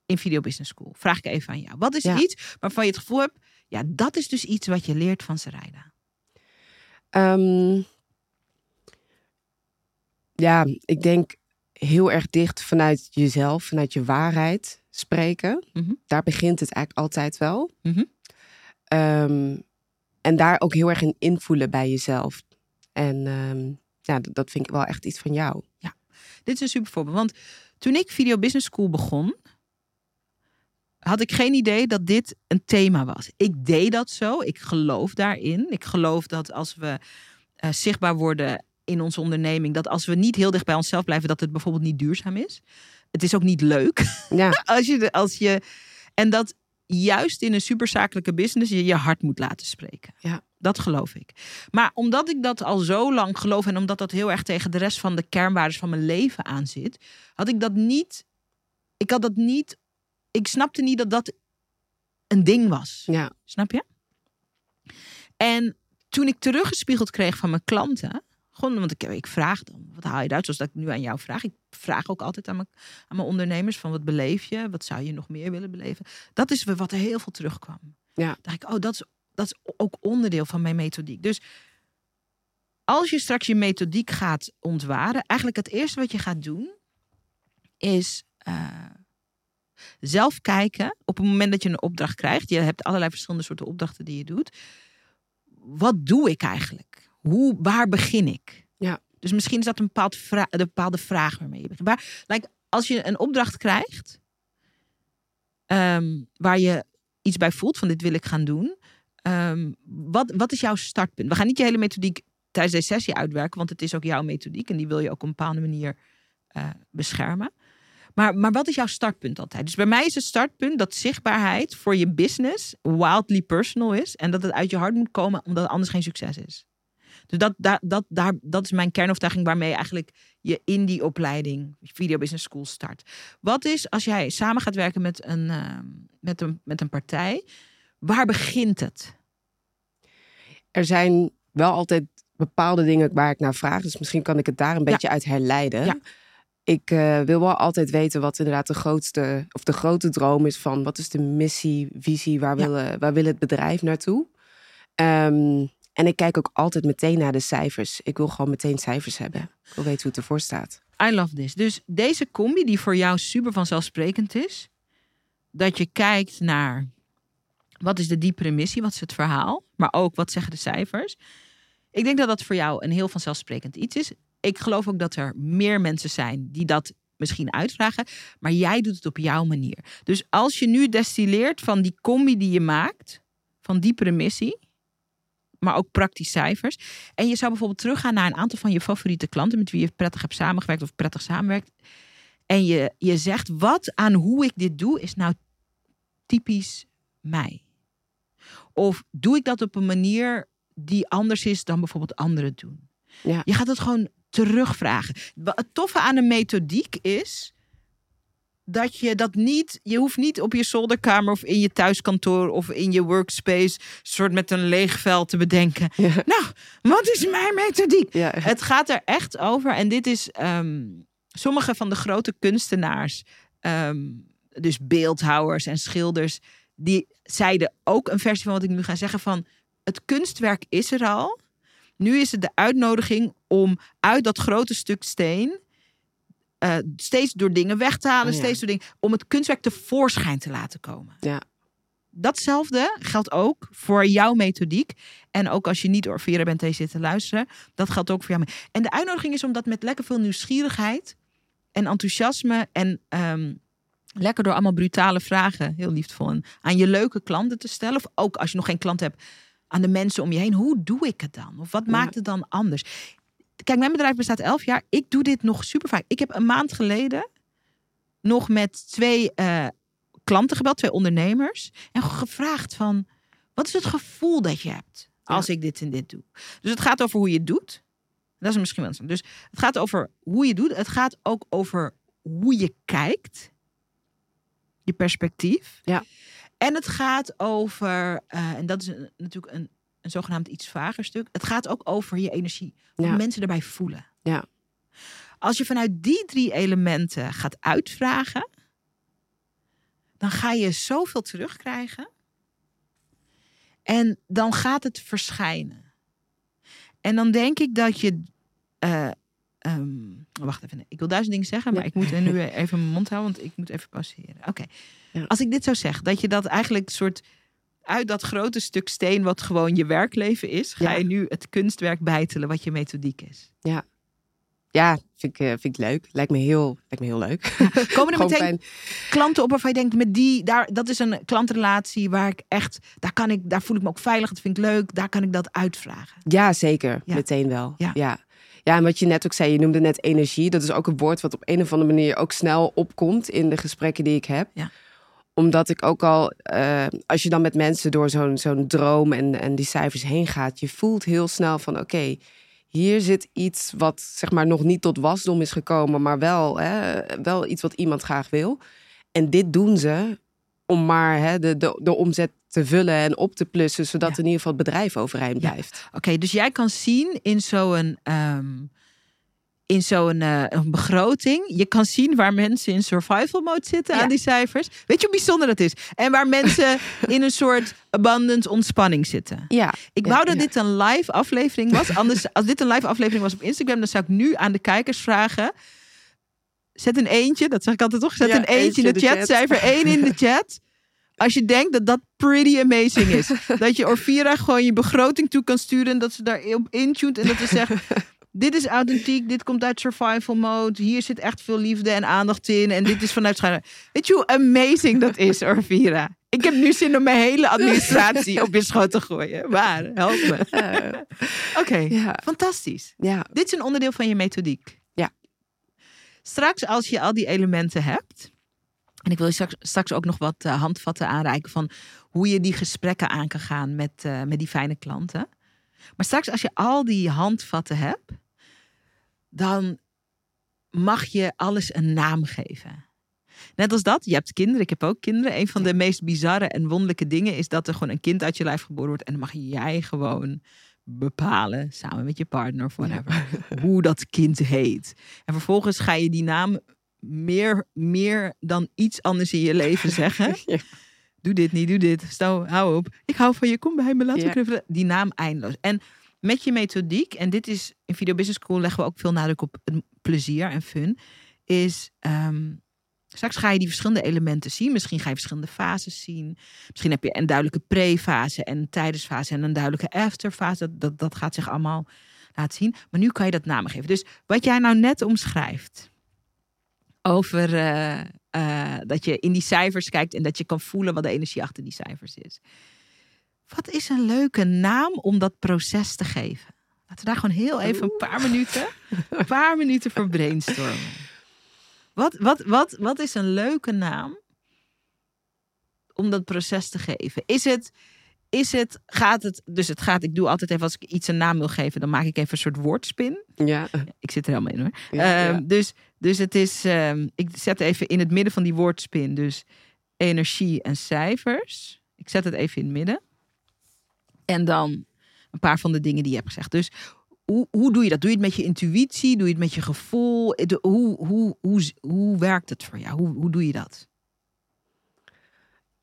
in Video Business School? Vraag ik even aan jou. Wat is Ja. iets waarvan je het gevoel hebt, ja, dat is dus iets wat je leert van Sarayda? Ehm, ja, ik denk heel erg dicht vanuit jezelf, vanuit je waarheid spreken. Mhm. Daar begint het eigenlijk altijd wel. Mhm. Ehm, en daar ook heel erg in invoelen bij jezelf. En ehm, ja, dat, vind ik wel echt iets van jou. Dit is een super voorbeeld. Want toen ik Video Business School begon, had ik geen idee dat dit een thema was. Ik deed dat zo. Ik geloof daarin. Ik geloof dat als we eh, zichtbaar worden in onze onderneming, dat als we niet heel dicht bij onszelf blijven, dat het bijvoorbeeld niet duurzaam is. Het is ook niet leuk Ja, als je, als je en dat juist in een superzakelijke business je je hart moet laten spreken. Ja. Dat geloof ik. Maar omdat ik dat al zo lang geloof en omdat dat heel erg tegen de rest van de kernwaarden van mijn leven aan zit, had ik dat niet. Ik had dat niet. Ik snapte niet dat dat een ding was. ja, Snap je? En toen ik teruggespiegeld kreeg van mijn klanten, gewoon, want ik, ik vraag dan, wat haal je eruit? Zoals dat ik nu aan jou vraag. Ik vraag ook altijd aan mijn, aan mijn ondernemers van wat beleef je? Wat zou je nog meer willen beleven? Dat is wat er heel veel terugkwam. Ja. dacht ik, oh, dat is, dat is ook onderdeel van mijn methodiek. Dus als je straks je methodiek gaat ontwaren, eigenlijk het eerste wat je gaat doen, is eh, zelf kijken op het moment dat je een opdracht krijgt. Je hebt allerlei verschillende soorten opdrachten die je doet. Wat doe ik eigenlijk? Hoe, waar begin ik? Ja. Dus misschien is dat een, bepaald vra- een bepaalde vraag waarmee je begint. Waar, like, als je een opdracht krijgt, ehm, waar je iets bij voelt van dit wil ik gaan doen. ehm, wat, wat is jouw startpunt? We gaan niet je hele methodiek tijdens deze sessie uitwerken, want het is ook jouw methodiek en die wil je ook op een bepaalde manier eh, beschermen. Maar, maar wat is jouw startpunt altijd? Dus bij mij is het startpunt dat zichtbaarheid voor je business wildly personal is. En dat het uit je hart moet komen, omdat het anders geen succes is. Dus dat, dat, dat, daar, dat is mijn kernovertuiging waarmee eigenlijk je in die opleiding Video Business School start. Wat is als jij samen gaat werken met een, eh, met een, met een partij? Waar begint het? er zijn wel altijd bepaalde dingen waar ik naar vraag. Dus misschien kan ik het daar een Ja. beetje uit herleiden. Ja. Ik eh, wil wel altijd weten wat inderdaad de grootste of de grote droom is van wat is de missie, visie, waar, Ja. willen, waar wil het bedrijf naartoe? Ehm, en ik kijk ook altijd meteen naar de cijfers. Ik wil gewoon meteen cijfers hebben. Ik wil weten hoe het ervoor staat. I love this. Dus deze combi die voor jou super vanzelfsprekend is, dat je kijkt naar wat is de diepere missie, wat is het verhaal, maar ook wat zeggen de cijfers. Ik denk dat dat voor jou een heel vanzelfsprekend iets is. Ik geloof ook dat er meer mensen zijn die dat misschien uitvragen, maar jij doet het op jouw manier. Dus als je nu destilleert van die combi die je maakt, van diepere missie, maar ook praktisch cijfers. En je zou bijvoorbeeld teruggaan naar een aantal van je favoriete klanten met wie je prettig hebt samengewerkt of prettig samenwerkt. En je, je zegt, wat aan hoe ik dit doe is nou typisch mij? Of doe ik dat op een manier die anders is dan bijvoorbeeld anderen doen? Ja. Je gaat het gewoon terugvragen. Het toffe aan een methodiek is dat je dat niet, je hoeft niet op je zolderkamer of in je thuiskantoor of in je workspace, soort met een leeg vel te bedenken. Nou, wat is mijn methodiek? Ja. Het gaat er echt over. En dit is ehm, sommige van de grote kunstenaars, ehm, dus beeldhouwers en schilders, die zeiden ook een versie van wat ik nu ga zeggen van het kunstwerk is er al. Nu is het de uitnodiging om uit dat grote stuk steen uh, steeds door dingen weg te halen, Oh ja. steeds door dingen, om het kunstwerk tevoorschijn te laten komen. Ja. Datzelfde geldt ook voor jouw methodiek. En ook als je niet Orvera bent en je zit te luisteren, dat geldt ook voor jou. En de uitnodiging is om dat met lekker veel nieuwsgierigheid en enthousiasme en ehm, lekker door allemaal brutale vragen, heel liefdevol, en aan je leuke klanten te stellen. Of ook als je nog geen klant hebt, aan de mensen om je heen. Hoe doe ik het dan? Of wat Ja. maakt het dan anders? Kijk, mijn bedrijf bestaat elf jaar. Ik doe dit nog super vaak. Ik heb een maand geleden nog met twee eh, klanten gebeld, twee ondernemers. En gevraagd van, wat is het gevoel dat je hebt als ik dit en dit doe? Dus het gaat over hoe je het doet. Dat is misschien wel interessant. Dus het gaat over hoe je het doet. Het gaat ook over hoe je kijkt. Je perspectief. Ja. En het gaat over, eh, en dat is een- natuurlijk een, een zogenaamd iets vager stuk. Het gaat ook over je energie. Hoe Ja. mensen erbij voelen. Ja. Als je vanuit die drie elementen gaat uitvragen, dan ga je zoveel terugkrijgen. En dan gaat het verschijnen. En dan denk ik dat je. eh, ehm, wacht even. Ik wil duizend dingen zeggen, maar Ja. ik moet nu even mijn mond houden, want ik moet even passeren. Oké. Ja. Als ik dit zou zeggen, dat je dat eigenlijk soort uit dat grote stuk steen, wat gewoon je werkleven is, ga Ja. je nu het kunstwerk bijtelen, wat je methodiek is. Ja, vind ik, eh, vind ik leuk. Lijkt me heel, lijkt me heel leuk. Komen er meteen fijn. klanten op waarvan je denkt, met die, daar, dat is een klantrelatie waar ik echt, daar kan ik, daar voel ik me ook veilig, dat vind ik leuk, daar kan ik dat uitvragen. Ja, zeker. Ja. Meteen wel. Ja. Ja. ja. en wat je net ook zei, je noemde net energie. Dat is ook een woord wat op een of andere manier ook snel opkomt in de gesprekken die ik heb. Ja. Omdat ik ook al, eh, als je dan met mensen door zo'n zo'n droom en, en die cijfers heen gaat, je voelt heel snel van oké, hier zit iets wat zeg maar nog niet tot wasdom is gekomen, maar wel, hè, wel iets wat iemand graag wil. En dit doen ze om maar hè, de, de, de omzet te vullen en op te plussen, zodat Ja. in ieder geval het bedrijf overeind Ja. blijft. Oké, dus jij kan zien in zo'n ehm, in zo'n eh, een begroting, je kan zien waar mensen in survival mode zitten Ja. aan die cijfers. Weet je hoe bijzonder dat is? En waar mensen in een soort abundant ontspanning zitten. Ja, Ik Ja, wou dat ja. dit een live aflevering was. Anders, als dit een live aflevering was op Instagram, dan zou ik nu aan de kijkers vragen. Zet een eentje, dat zeg ik altijd toch? Zet een eentje in de, chat. cijfer 1 in de chat. Als je denkt dat dat pretty amazing is. dat je Orvira gewoon je begroting toe kan sturen. En dat ze daar op intuned. En dat ze zegt, dit is authentiek. Dit komt uit survival mode. Hier zit echt veel liefde en aandacht in. En dit is vanuit schijn. Weet je hoe amazing dat is, Orvira? Ik heb nu zin om mijn hele administratie op je schoot te gooien. Waar? Help me. Eh, Oké, ja, fantastisch. ja, Dit is een onderdeel van je methodiek. Ja. Straks, als je al die elementen hebt. En ik wil je straks, straks ook nog wat eh, handvatten aanreiken van hoe je die gesprekken aan kan gaan met, eh, met die fijne klanten. Maar straks, als je al die handvatten hebt, dan mag je alles een naam geven. Net als dat, je hebt kinderen, ik heb ook kinderen. Een van de meest bizarre en wonderlijke dingen is dat er gewoon een kind uit je lijf geboren wordt. En dan mag jij gewoon bepalen, samen met je partner of whatever, hoe dat kind heet. En vervolgens ga je die naam meer, meer dan iets anders in je leven zeggen. Ja. Doe dit niet, doe dit. Stel, hou op. Ik hou van je, kom bij me, laten we Ja. knuffelen. Die naam eindeloos. En met je methodiek, en dit is in Video Business School leggen we ook veel nadruk op plezier en fun, is ehm, Straks ga je die verschillende elementen zien. Misschien ga je verschillende fases zien. Misschien heb je een duidelijke pre-fase en een tijdensfase en een duidelijke afterfase. Dat, dat, dat gaat zich allemaal laten zien. Maar nu kan je dat namen geven. Dus wat jij nou net omschrijft over eh, eh, dat je in die cijfers kijkt en dat je kan voelen wat de energie achter die cijfers is. Wat is een leuke naam om dat proces te geven? Laten we daar gewoon heel even een paar minuten, een paar minuten voor brainstormen. Wat, wat, wat, wat is een leuke naam om dat proces te geven? Is het, is het, gaat het, dus het gaat, ik doe altijd even als ik iets een naam wil geven, dan maak ik even een soort woordspin. Ja. Ik zit er helemaal in hoor. Ja, ja. Ehm, dus, dus het is, ehm, ik zet even in het midden van die woordspin, dus energie en cijfers. Ik zet het even in het midden. En dan een paar van de dingen die je hebt gezegd. Dus hoe, hoe doe je dat? Doe je het met je intuïtie? Doe je het met je gevoel? De- hoe, hoe, hoe, hoe werkt het voor jou? Hoe, hoe doe je dat?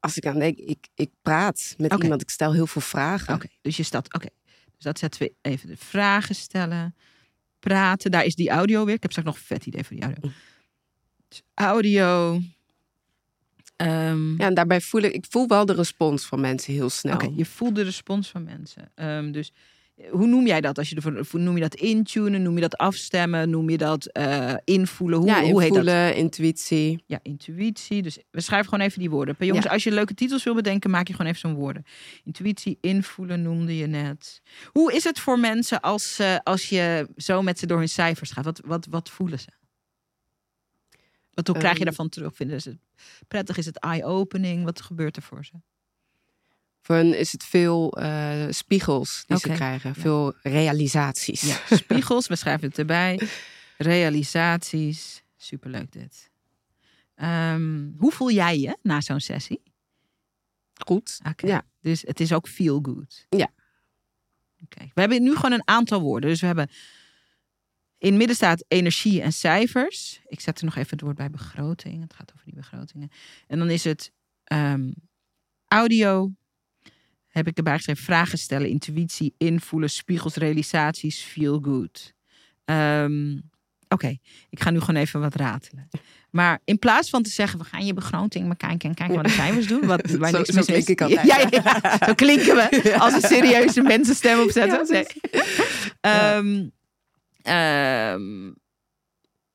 Als ik aan denk, ik, ik praat met iemand, ik stel heel veel vragen. Oké, dus je staat. Oké, dus dat zetten we even de vragen stellen, praten. Daar is die audio weer. Ik heb straks nog een vet idee voor die audio. Dus audio. Ehm, Ja, en daarbij voel ik, ik voel wel de respons van mensen heel snel. Oké, je voelt de respons van mensen. Ehm, dus eh, hoe noem jij dat? Als je ervoor, noem je dat intunen? Noem je dat afstemmen? Noem je dat eh, invoelen? Hoe, ja, hoe heet dat? intuïtie. Ja, intuïtie. Dus we schrijven gewoon even die woorden. Maar jongens, Ja. als je leuke titels wil bedenken, maak je gewoon even zo'n woorden. Intuïtie, invoelen noemde je net. Hoe is het voor mensen als, eh, als je zo met ze door hun cijfers gaat? Wat, wat, wat voelen ze? Wat, hoe krijg je Ehm. daarvan terug? Vinden ze het prettig? Is het eye-opening? Wat gebeurt er voor ze? Voor hen is het veel eh, spiegels die ze krijgen. ja. Veel realisaties. Ja, spiegels, we schrijven het erbij. Realisaties. Superleuk dit. Ehm, hoe voel jij je na zo'n sessie? Goed. Oké. Ja. Dus het is ook feel good. Ja. Oké. We hebben nu gewoon een aantal woorden. Dus we hebben in het midden staat energie en cijfers. Ik zet er nog even het woord bij begroting. Het gaat over die begrotingen. En dan is het ehm, audio. Heb ik erbij geschreven vragen stellen, intuïtie, invoelen, spiegels, realisaties, feel good. Ehm, Oké, ik ga nu gewoon even wat ratelen. Maar in plaats van te zeggen, we gaan je begroting bekijken en kijken wat de cijfers doen. Wat, waar Zo- niks zo mis is. klink ik altijd. Ja, ja, ja. zo klinken we als een serieuze mensenstem opzetten. Ja, Nee. Ehm,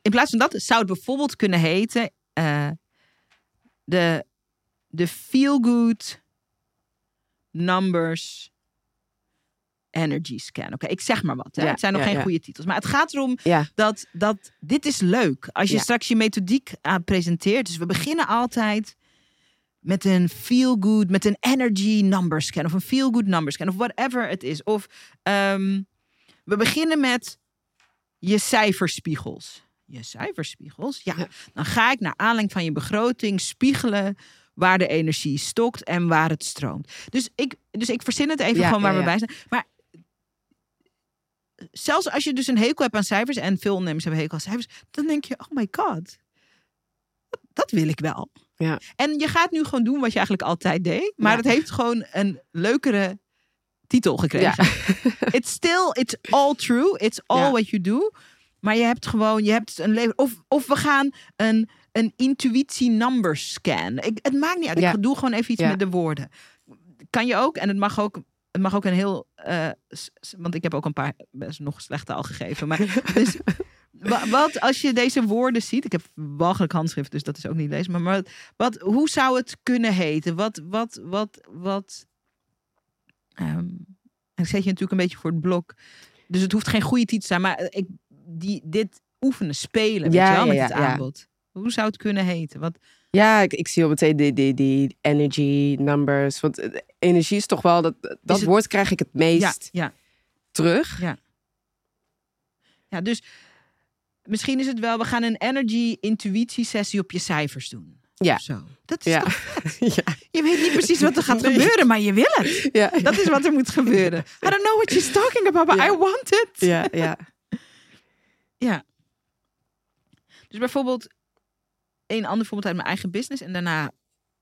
in plaats van dat zou het bijvoorbeeld kunnen heten eh, de, de feel good numbers energy scan. Oké, ik zeg maar wat. Hè? Ja, het zijn nog ja, geen ja. goede titels. Maar het gaat erom dat, dat dit is leuk. Als je straks je methodiek aan presenteert. Dus we beginnen altijd met een feel good, met een energy number scan. Of een feel good number scan. Of whatever het is. Of ehm, we beginnen met je cijferspiegels. Je cijferspiegels? Ja, Ja. dan ga ik naar aanleiding van je begroting spiegelen waar de energie stokt en waar het stroomt. Dus ik, dus ik verzin het even Ja, gewoon waar ja, we bij zijn. Maar zelfs als je dus een hekel hebt aan cijfers, en veel ondernemers hebben hekel aan cijfers, dan denk je, oh my god, dat, dat wil ik wel. Ja. En je gaat nu gewoon doen wat je eigenlijk altijd deed, maar het heeft gewoon een leukere titel gekregen. it's still, it's all true, it's all Ja. what you do. Maar je hebt gewoon, je hebt een leven. Of, of we gaan een, een intuïtie number scan. Ik, het maakt niet uit. Ja. Ik doe gewoon even iets Ja. met de woorden. Kan je ook, en het mag ook, het mag ook een heel. eh, want ik heb ook een paar best nog slechte al gegeven. Maar dus, wa- wat als je deze woorden ziet? Ik heb walgelijk handschrift, dus dat is ook niet leesbaar. Maar wat, wat, hoe zou het kunnen heten? Wat, wat, wat, wat. Ehm, en ik zet je natuurlijk een beetje voor het blok. Dus het hoeft geen goede titel te zijn. Maar ik, die, dit oefenen, spelen, weet Ja, je wel, ja, met ja, het ja. aanbod. Hoe zou het kunnen heten? Wat, Ja, ik, ik zie al meteen die, die, die energy numbers. Want eh, energie is toch wel, dat, dat het- woord krijg ik het ja, meest ja, terug. ja, dus misschien is het wel, we gaan een energy intuïtie sessie op je cijfers doen. Ja. Zo. Dat is Ja. je weet niet precies wat er gaat Nee. gebeuren, maar je wil het. Ja. Dat is wat er moet gebeuren. I don't know what she's talking about, but. I want it. ja, ja. Ja. Dus bijvoorbeeld een ander voorbeeld uit mijn eigen business. En daarna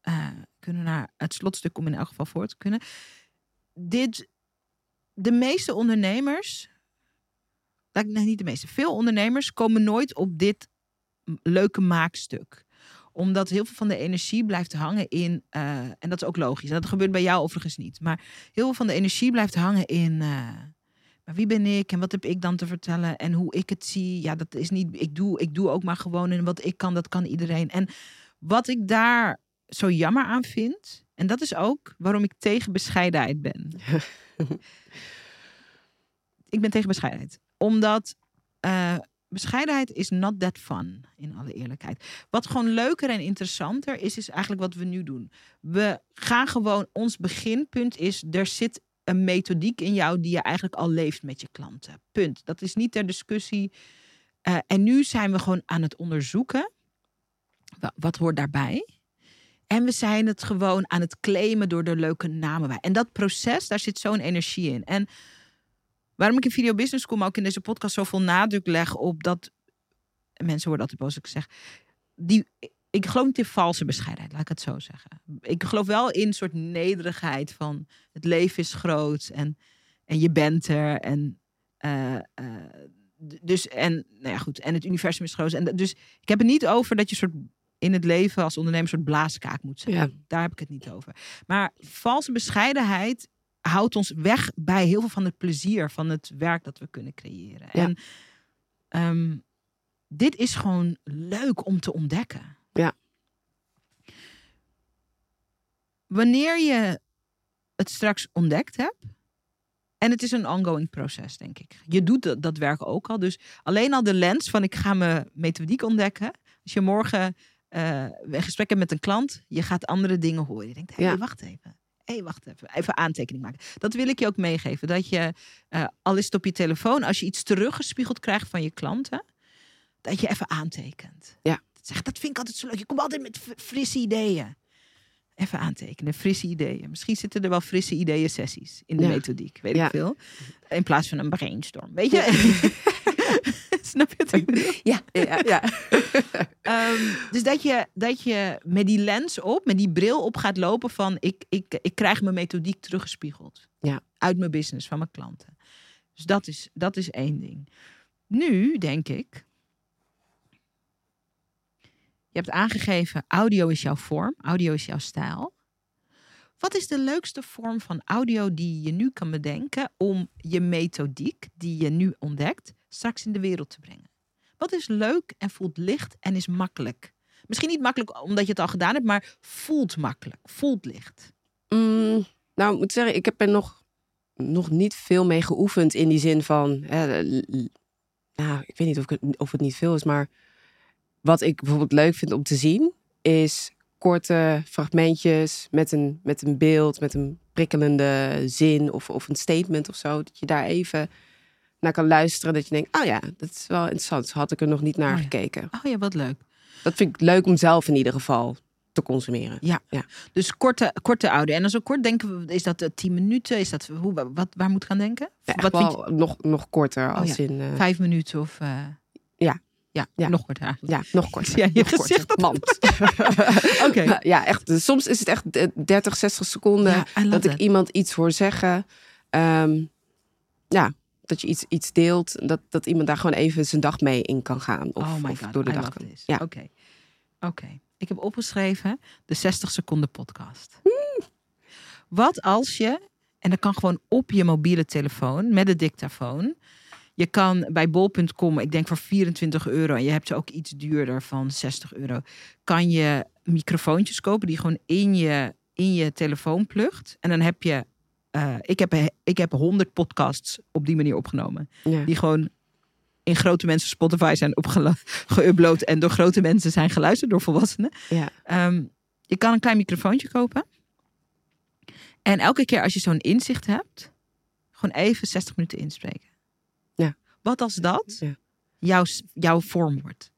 eh, kunnen we naar het slotstuk om in elk geval voor te kunnen. Dit, de meeste ondernemers, nee, niet de meeste, veel ondernemers komen nooit op dit leuke maakstuk. Omdat heel veel van de energie blijft hangen in, eh, en dat is ook logisch, en dat gebeurt bij jou overigens niet, maar heel veel van de energie blijft hangen in, eh, maar wie ben ik en wat heb ik dan te vertellen en hoe ik het zie. Ja, dat is niet, ik doe, ik doe ook maar gewoon en wat ik kan, dat kan iedereen. En wat ik daar zo jammer aan vind, en dat is ook waarom ik tegen bescheidenheid ben. ik ben tegen bescheidenheid. Omdat eh, bescheidenheid is not that fun, in alle eerlijkheid. Wat gewoon leuker en interessanter is, is eigenlijk wat we nu doen. We gaan gewoon, ons beginpunt is, er zit een methodiek in jou die je eigenlijk al leeft met je klanten. Punt. Dat is niet ter discussie. Uh, en nu zijn we gewoon aan het onderzoeken. Wat hoort daarbij? En we zijn het gewoon aan het claimen door er leuke namen bij. En dat proces, daar zit zo'n energie in. En waarom ik in Video Business School, maar ook in deze podcast zoveel nadruk leg op dat. Mensen worden altijd boos als ik zeg. Die, ik geloof niet in valse bescheidenheid, laat ik het zo zeggen. Ik geloof wel in een soort nederigheid van het leven is groot en, en je bent er. En, uh, uh, dus, en, nou ja, goed, en het universum is groot. En dus ik heb het niet over dat je soort in het leven als ondernemer een soort blaaskaak moet zijn. Ja. Daar heb ik het niet over. Maar valse bescheidenheid houdt ons weg bij heel veel van het plezier van het werk dat we kunnen creëren. Ja. En um, dit is gewoon leuk om te ontdekken. Ja. Wanneer je het straks ontdekt hebt, en het is een ongoing proces, denk ik. Je doet dat, dat werk ook al. Dus alleen al de lens van ik ga mijn methodiek ontdekken. Als je morgen uh, een gesprek hebt met een klant, je gaat andere dingen horen. Je denkt, hé, hey, wacht even. Hé, hey, wacht even. Even aantekening maken. Dat wil ik je ook meegeven. Dat je, uh, al is het op je telefoon, als je iets teruggespiegeld krijgt van je klanten, dat je even aantekent. Ja. Zeg, dat vind ik altijd zo leuk. Je komt altijd met frisse ideeën. Even aantekenen, frisse ideeën. Misschien zitten er wel frisse ideeën sessies in de ja. methodiek, weet ja. ik veel. In plaats van een brainstorm. Weet je? Snap je het? Ja, ja, ja. um, dus dat je, dat je met die lens op, met die bril op gaat lopen van ik, ik, ik krijg mijn methodiek teruggespiegeld. Ja. Uit mijn business, van mijn klanten. Dus dat is, dat is één ding. Nu denk ik, je hebt aangegeven, audio is jouw vorm, audio is jouw stijl. Wat is de leukste vorm van audio die je nu kan bedenken om je methodiek die je nu ontdekt straks in de wereld te brengen? Wat is leuk en voelt licht en is makkelijk? Misschien niet makkelijk omdat je het al gedaan hebt, maar voelt makkelijk, voelt licht. Mm, nou, ik moet zeggen, ik heb er nog, nog niet veel mee geoefend in die zin van, hè, nou, ik weet niet of, het, of het niet veel is, maar wat ik bijvoorbeeld leuk vind om te zien, is korte fragmentjes met een, met een beeld, met een prikkelende zin of, of een statement of zo. Dat je daar even naar kan luisteren. Dat je denkt, oh ja, dat is wel interessant. Had ik er nog niet naar oh ja. gekeken. Oh ja, wat leuk. Dat vind ik leuk om zelf in ieder geval te consumeren. Ja, ja. dus korte, korte audio. En dan zo kort denken we, is dat tien minuten? Is dat hoe, wat, waar moet gaan denken? Ja, wat wel nog, nog korter als oh ja. in... Uh... Vijf minuten of... Uh... Ja, ja, ja, nog korter eigenlijk. Ja, nog korter. Ja, je nog gezicht dat. Oké. Okay. Ja, echt. Soms is het echt 30, 60 seconden dat it. ik iemand iets hoor zeggen. Um, ja, dat je iets, iets deelt. Dat, dat iemand daar gewoon even zijn dag mee in kan gaan. Of, oh my of God, door de I dag kan. this. Ja. Oké. Okay. Oké. Okay. Ik heb opgeschreven de 60 seconden podcast. Mm. Wat als je, en dat kan gewoon op je mobiele telefoon met de dictafoon. Je kan bij bol.com, ik denk voor 24 euro, en je hebt ze ook iets duurder van 60 euro, kan je microfoontjes kopen die gewoon in je, in je telefoon plugt. En dan heb je, uh, ik, heb, ik heb 100 podcasts op die manier opgenomen. Ja. Die gewoon in grote mensen Spotify zijn geüpload en door grote mensen zijn geluisterd, door volwassenen. Ja. Um, je kan een klein microfoontje kopen. En elke keer als je zo'n inzicht hebt, gewoon even 60 minuten inspreken. Ja. Wat als dat ja. jouw, jouw vorm wordt?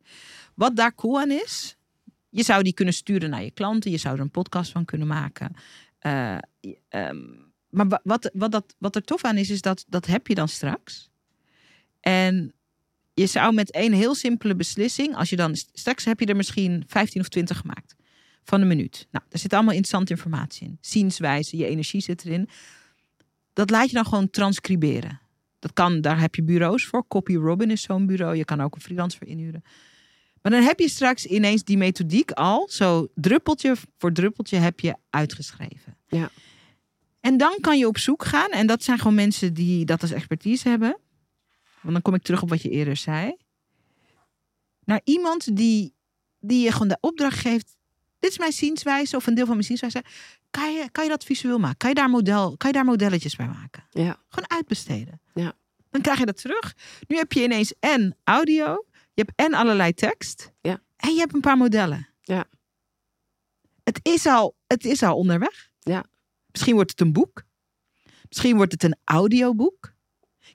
Wat daar cool aan is, je zou die kunnen sturen naar je klanten, je zou er een podcast van kunnen maken. Uh, um, maar wat, wat, dat, wat er tof aan is, is dat dat heb je dan straks. En je zou met één heel simpele beslissing, als je dan straks heb je er misschien 15 of 20 gemaakt van een minuut. Nou, daar zit allemaal interessante informatie in. Zienswijze, je energie zit erin. Dat laat je dan gewoon transcriberen. Dat kan, daar heb je bureaus voor. Copy Robin is zo'n bureau. Je kan ook een freelance voor inhuren. Maar dan heb je straks ineens die methodiek al, zo druppeltje voor druppeltje heb je uitgeschreven. Ja. En dan kan je op zoek gaan, en dat zijn gewoon mensen die dat als expertise hebben. Want dan kom ik terug op wat je eerder zei. Naar iemand die, die je gewoon de opdracht geeft. Dit is mijn zienswijze of een deel van mijn zienswijze. Kan je, kan je dat visueel maken? Kan je, daar model, kan je daar modelletjes bij maken? Ja. Gewoon uitbesteden. Ja. Dan krijg je dat terug. Nu heb je ineens en audio. Je hebt en allerlei tekst. Ja. En je hebt een paar modellen. Ja. Het is al, het is al onderweg. Ja. Misschien wordt het een boek. Misschien wordt het een audioboek.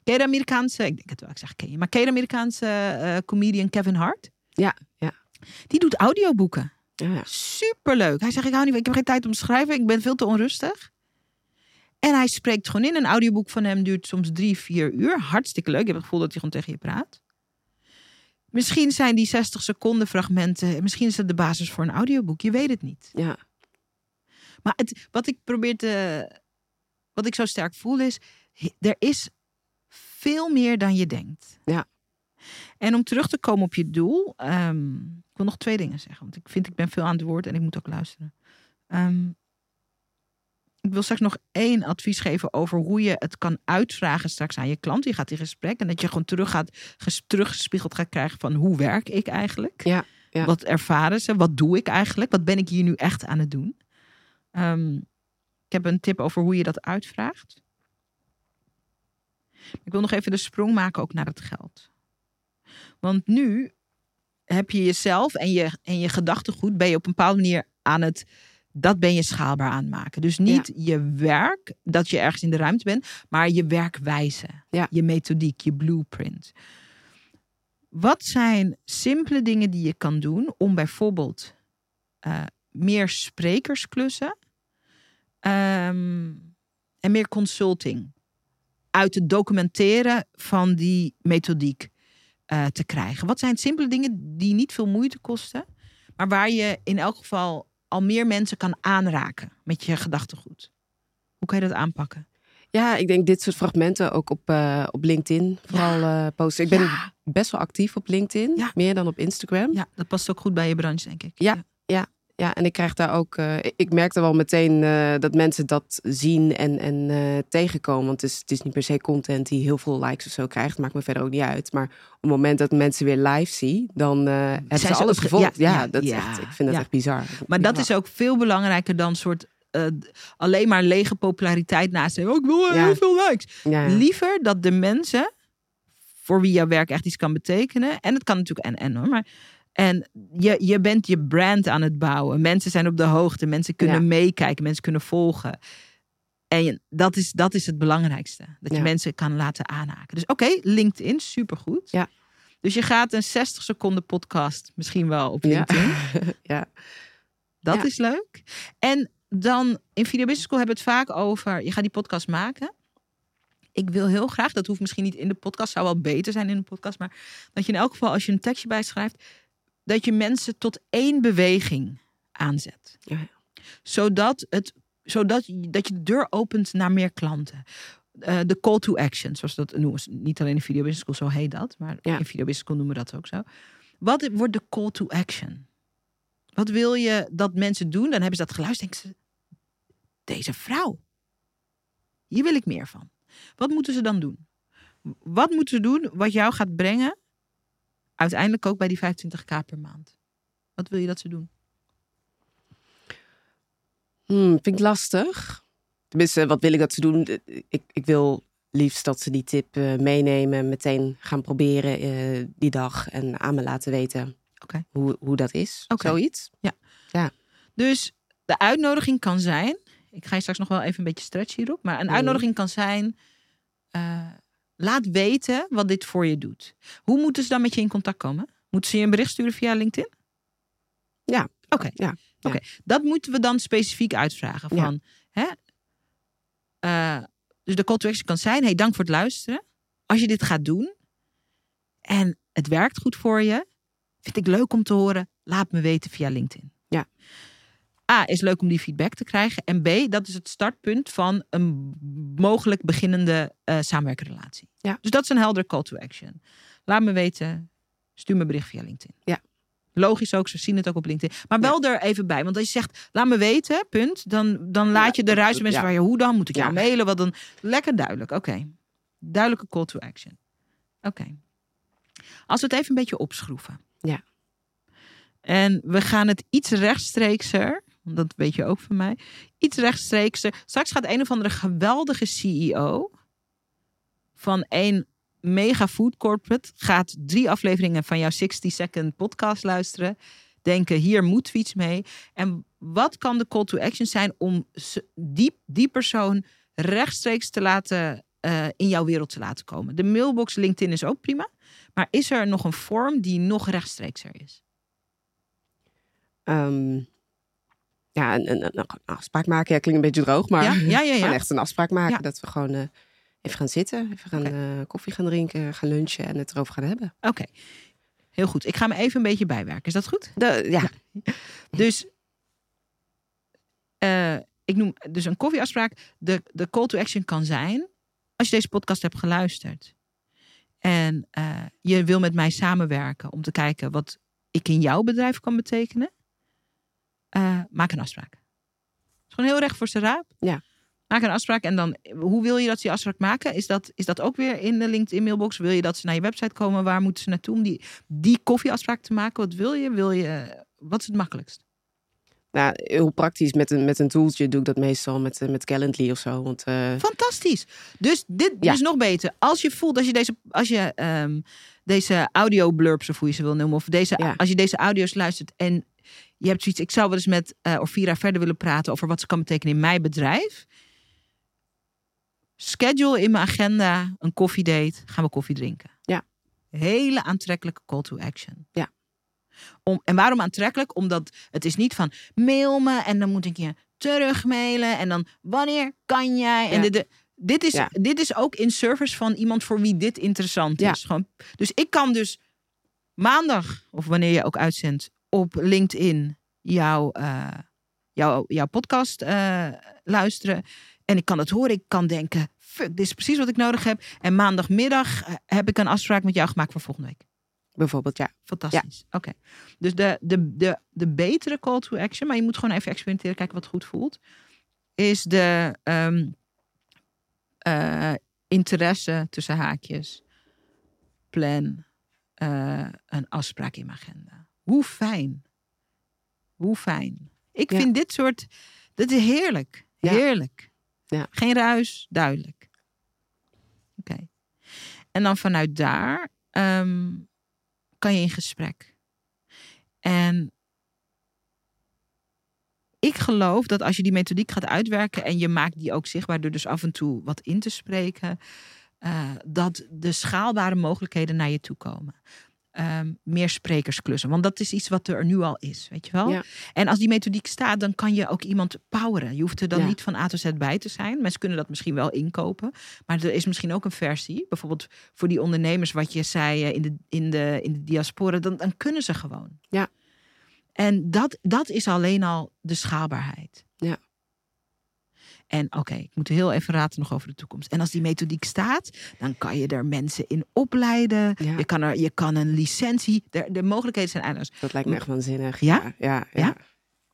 Ken je de Amerikaanse, ik denk het wel, ik zeg ken je, maar ken je de Amerikaanse eh, comedian Kevin Hart? Ja, ja. Die doet audioboeken. Ja, ja. Superleuk. Hij zegt, ik hou niet, ik heb geen tijd om te schrijven, ik ben veel te onrustig. En hij spreekt gewoon in. Een audioboek van hem duurt soms drie, vier uur. Hartstikke leuk. Je hebt het gevoel dat hij gewoon tegen je praat. Misschien zijn die 60 seconden fragmenten, misschien is dat de basis voor een audioboek. Je weet het niet. ja. Maar het, wat ik probeer te. Wat ik zo sterk voel is. Er is veel meer dan je denkt. Ja. En om terug te komen op je doel. ehm, ik wil nog twee dingen zeggen. Want ik vind ik ben veel aan het woord en ik moet ook luisteren. Ehm, ik wil straks nog één advies geven over hoe je het kan uitvragen straks aan je klant. Die gaat in gesprek en dat je gewoon terug gaat, ges, teruggespiegeld gaat krijgen van hoe werk ik eigenlijk? Ja, ja. Wat ervaren ze? Wat doe ik eigenlijk? Wat ben ik hier nu echt aan het doen? Ehm, ik heb een tip over hoe je dat uitvraagt. Ik wil nog even de sprong maken ook naar het geld. Want nu heb je jezelf en je, en je gedachtegoed, ben je op een bepaalde manier aan het, dat ben je schaalbaar aan het maken. Dus niet je werk, dat je ergens in de ruimte bent, maar je werkwijze, Ja. je methodiek, je blueprint. Wat zijn simpele dingen die je kan doen om bijvoorbeeld eh, meer sprekersklussen ehm, en meer consulting uit het documenteren van die methodiek eh, te krijgen? Wat zijn simpele dingen die niet veel moeite kosten, maar waar je in elk geval al meer mensen kan aanraken met je gedachtegoed? Hoe kan je dat aanpakken? Ja, ik denk dit soort fragmenten ook op, eh, op LinkedIn vooral eh, posten. Ik ben Ja. best wel actief op LinkedIn, Ja. meer dan op Instagram. Ja, dat past ook goed bij je branche, denk ik. Ja. Ja, en ik krijg daar ook. eh, ik merkte wel meteen eh, dat mensen dat zien en, en eh, tegenkomen. Want het is, het is niet per se content die heel veel likes of zo krijgt. Maakt me verder ook niet uit. Maar op het moment dat mensen weer live zien, dan hebben ze alles gevolgd. ja, Ja, ja, dat is ja, echt, ik vind dat ja. echt bizar. Maar dat is ook veel belangrijker dan soort alleen maar lege populariteit naast. Oh, ik wil Ja. heel veel likes. Ja, ja. Liever dat de mensen voor wie jouw werk echt iets kan betekenen. En het kan natuurlijk en en hoor. Maar en je, je bent je brand aan het bouwen. Mensen zijn op de hoogte. Mensen kunnen Ja. meekijken. Mensen kunnen volgen. En dat is, dat is het belangrijkste. Dat je Ja. mensen kan laten aanhaken. Dus oké, LinkedIn, supergoed. Ja. Dus je gaat een 60 seconden podcast misschien wel op. LinkedIn. ja. Dat is leuk. En dan in Video Business School hebben we het vaak over. Je gaat die podcast maken. Ik wil heel graag, dat hoeft misschien niet in de podcast, zou wel beter zijn in de podcast, maar dat je in elk geval als je een tekstje bijschrijft, dat je mensen tot één beweging aanzet. Ja. Zodat, het, zodat je, dat je de deur opent naar meer klanten. Eh, de call to action, zoals dat noemen. Niet alleen in Video Business School, zo heet dat, maar Ja. in Video Business School noemen we dat ook zo. Wat wordt de call to action? Wat wil je dat mensen doen? Dan hebben ze dat geluisterd. Denken ze, deze vrouw. Hier wil ik meer van. Wat moeten ze dan doen? Wat moeten ze doen wat jou gaat brengen? Uiteindelijk ook bij die 25k per maand. Wat wil je dat ze doen? Hmm, vind ik lastig. Tenminste, wat wil ik dat ze doen? Ik, ik wil liefst dat ze die tip eh, meenemen en meteen gaan proberen eh, die dag en aan me laten weten hoe, hoe dat is. Zoiets. Dus de uitnodiging kan zijn. Ik ga je straks nog wel even een beetje stretchen hierop. Maar een Mhm. uitnodiging kan zijn. eh, laat weten wat dit voor je doet. Hoe moeten ze dan met je in contact komen? Moeten ze je een bericht sturen via LinkedIn? Ja. Oké. Ja. Oké. Dat moeten we dan specifiek uitvragen. Ja. Van, hè? Eh, dus de call to action kan zijn. Hey, dank voor het luisteren. Als je dit gaat doen. En het werkt goed voor je. Vind ik leuk om te horen. Laat me weten via LinkedIn. Ja. A, is leuk om die feedback te krijgen. En B, dat is het startpunt van een mogelijk beginnende eh samenwerkenrelatie. Ja. Dus dat is een heldere call to action. Laat me weten. Stuur me een bericht via LinkedIn. Ja. Logisch ook, ze zien het ook op LinkedIn. Maar wel er even bij. Want als je zegt, laat me weten, punt. Dan, dan laat je de ruis mensen ja. waar je, hoe dan? Moet ik jou mailen? Wat dan? Lekker duidelijk, oké. Duidelijke call to action. Oké. Als we het even een beetje opschroeven. Ja. En we gaan het iets rechtstreekser, dat weet je ook van mij. Iets rechtstreekser. Straks gaat een of andere geweldige CEO van een mega food corporate gaat drie afleveringen van jouw 60 second podcast luisteren. Denken, hier moeten we iets mee. En wat kan de call to action zijn om die, die persoon rechtstreeks te laten, eh, in jouw wereld te laten komen? De mailbox LinkedIn is ook prima. Maar is er nog een vorm die nog rechtstreekser is? Ehm, ja, een, een, een afspraak maken. Ja, klinkt een beetje droog, maar Ja, ja, ja, echt een afspraak maken. Dat we gewoon eh, even gaan zitten, even gaan eh, koffie gaan drinken, gaan lunchen en het erover gaan hebben. Oké, heel goed. Ik ga me even een beetje bijwerken. Is dat goed? De, ja, Dus eh, ik noem dus een koffieafspraak. De, de call to action kan zijn als je deze podcast hebt geluisterd. En je wil met mij samenwerken om te kijken wat ik in jouw bedrijf kan betekenen. Eh, maak een afspraak. Gewoon heel recht voor zijn raap. Ja. Maak een afspraak en dan, hoe wil je dat ze die afspraak maken? Is dat, is dat ook weer in de LinkedIn mailbox? Wil je dat ze naar je website komen? Waar moeten ze naartoe om die, die koffieafspraak te maken? Wat wil je? Wil je, wat is het makkelijkst? nou, heel praktisch. Met een, met een toeltje doe ik dat meestal met, eh, met Calendly of zo. Want eh, Fantastisch. Dus dit Ja. is nog beter. Als je voelt, als je deze, als je, ehm, deze audio blurbs, of hoe je ze wil noemen, of deze, Ja. als je deze audio's luistert en je hebt zoiets, ik zou wel eens met eh Orvira verder willen praten over wat ze kan betekenen in mijn bedrijf. Schedule in mijn agenda een koffiedate, gaan we koffie drinken. Ja. Hele aantrekkelijke call to action. Ja. Om, en waarom aantrekkelijk? Omdat het is niet van mail me en dan moet ik je terugmailen en dan wanneer kan jij? En Ja. de, de- dit, is, Ja. dit is ook in service van iemand voor wie dit interessant Ja. is. Gewoon, dus ik kan dus maandag, of wanneer je ook uitzendt, op LinkedIn jouw, eh, jouw, jouw podcast eh, luisteren. En ik kan het horen. Ik kan denken, fuck, dit is precies wat ik nodig heb. En maandagmiddag eh, heb ik een afspraak met jou gemaakt voor volgende week. bijvoorbeeld, ja. Fantastisch. Oké. Dus de, de, de, de betere call to action, maar je moet gewoon even experimenteren, kijken wat goed voelt, is de ehm, eh, interesse tussen haakjes. Plan een afspraak in mijn agenda. Hoe fijn. Hoe fijn. Ik Ja. vind dit soort, dit is heerlijk. Heerlijk. Ja. Geen ruis, duidelijk. Oké. En dan vanuit daar ehm, kan je in gesprek. En ik geloof dat als je die methodiek gaat uitwerken en je maakt die ook zichtbaar door dus af en toe wat in te spreken, eh, dat de schaalbare mogelijkheden naar je toe komen. Ehm, meer sprekersklussen. Want dat is iets wat er nu al is, weet je wel? Ja. En als die methodiek staat, dan kan je ook iemand poweren. Je hoeft er dan Ja. niet van A tot Z bij te zijn. Mensen kunnen dat misschien wel inkopen. Maar er is misschien ook een versie. Bijvoorbeeld voor die ondernemers, wat je zei eh, in de, in de, in de diaspora. Dan, dan kunnen ze gewoon. Ja. En dat, dat is alleen al de schaalbaarheid. Ja. En oké, ik moet heel even raten nog over de toekomst. En als die methodiek staat, dan kan je er mensen in opleiden. Ja. Je, kan er, je kan een licentie. De, de mogelijkheden zijn eindeloos. Dat lijkt me echt waanzinnig. Ja? Ja, ja,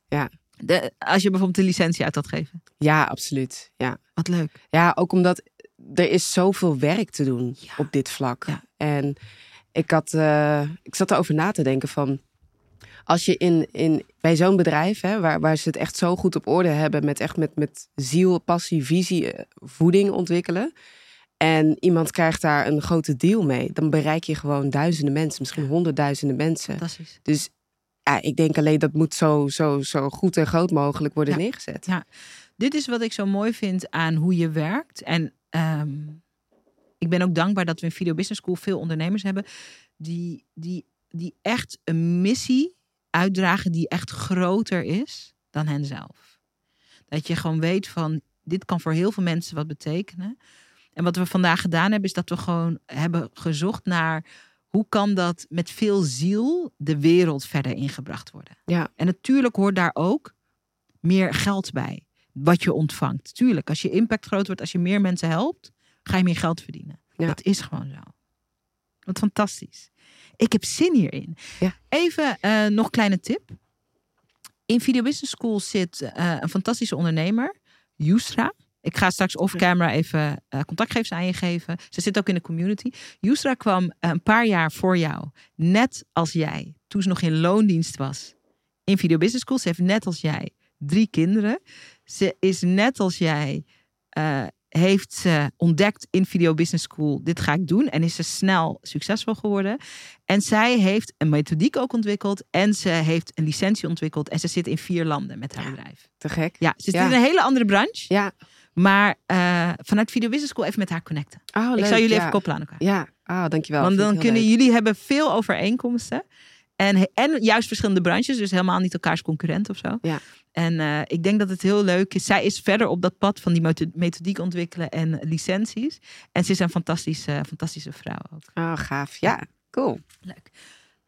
ja. De, als je bijvoorbeeld een licentie uit had geven. Ja, absoluut. Ja. Wat leuk. ja, ook omdat er is zoveel werk te doen op dit vlak. En ik, had, eh, ik zat erover na te denken van... Als je in, in, bij zo'n bedrijf, hè, waar, waar ze het echt zo goed op orde hebben... met echt met, met ziel, passie, visie, eh, voeding ontwikkelen... en iemand krijgt daar een grote deal mee... dan bereik je gewoon duizenden mensen, misschien honderdduizenden mensen. Fantastisch. Dus ja, ik denk alleen dat moet zo, zo, zo goed en groot mogelijk worden Ja. neergezet. Ja. Dit is wat ik zo mooi vind aan hoe je werkt. En ehm, ik ben ook dankbaar dat we in Video Business School veel ondernemers hebben die, die, die echt een missie uitdragen die echt groter is dan henzelf. Dat je gewoon weet van dit kan voor heel veel mensen wat betekenen. En wat we vandaag gedaan hebben, is dat we gewoon hebben gezocht naar hoe kan dat met veel ziel de wereld verder ingebracht worden. Ja. En natuurlijk hoort daar ook meer geld bij. Wat je ontvangt. Tuurlijk, als je impact groot wordt, als je meer mensen helpt, ga je meer geld verdienen. Ja. Dat is gewoon zo. Wat fantastisch. Ik heb zin hierin. Ja. Even uh, nog een kleine tip. In Video Business School zit uh, een fantastische ondernemer, Yusra. Ik ga straks off-camera even uh, contactgevers aan je geven. Ze zit ook in de community. Yusra kwam een paar jaar voor jou, net als jij, toen ze nog in loondienst was, in Video Business School. Ze heeft net als jij drie kinderen. Ze is net als jij heeft ze ontdekt in Video Business School, dit ga ik doen. En is ze snel succesvol geworden. En zij heeft een methodiek ook ontwikkeld. En ze heeft een licentie ontwikkeld. En ze zit in vier landen met haar Ja. bedrijf. Te gek. Ja, ze zit Ja. in een hele andere branche. Ja. Maar eh, vanuit Video Business School even met haar connecten. Oh, ik leuk, zou jullie ja. even koppelen aan elkaar. Ja, ah, dankjewel. Want dan ik kunnen leuk. jullie hebben veel overeenkomsten. En, en juist verschillende branches. Dus helemaal niet elkaars concurrent of zo. Ja. En eh, ik denk dat het heel leuk is. Zij is verder op dat pad van die metho- methodiek ontwikkelen en licenties. En ze is een fantastische, fantastische vrouw ook. Oh, gaaf. Ja, cool. Leuk.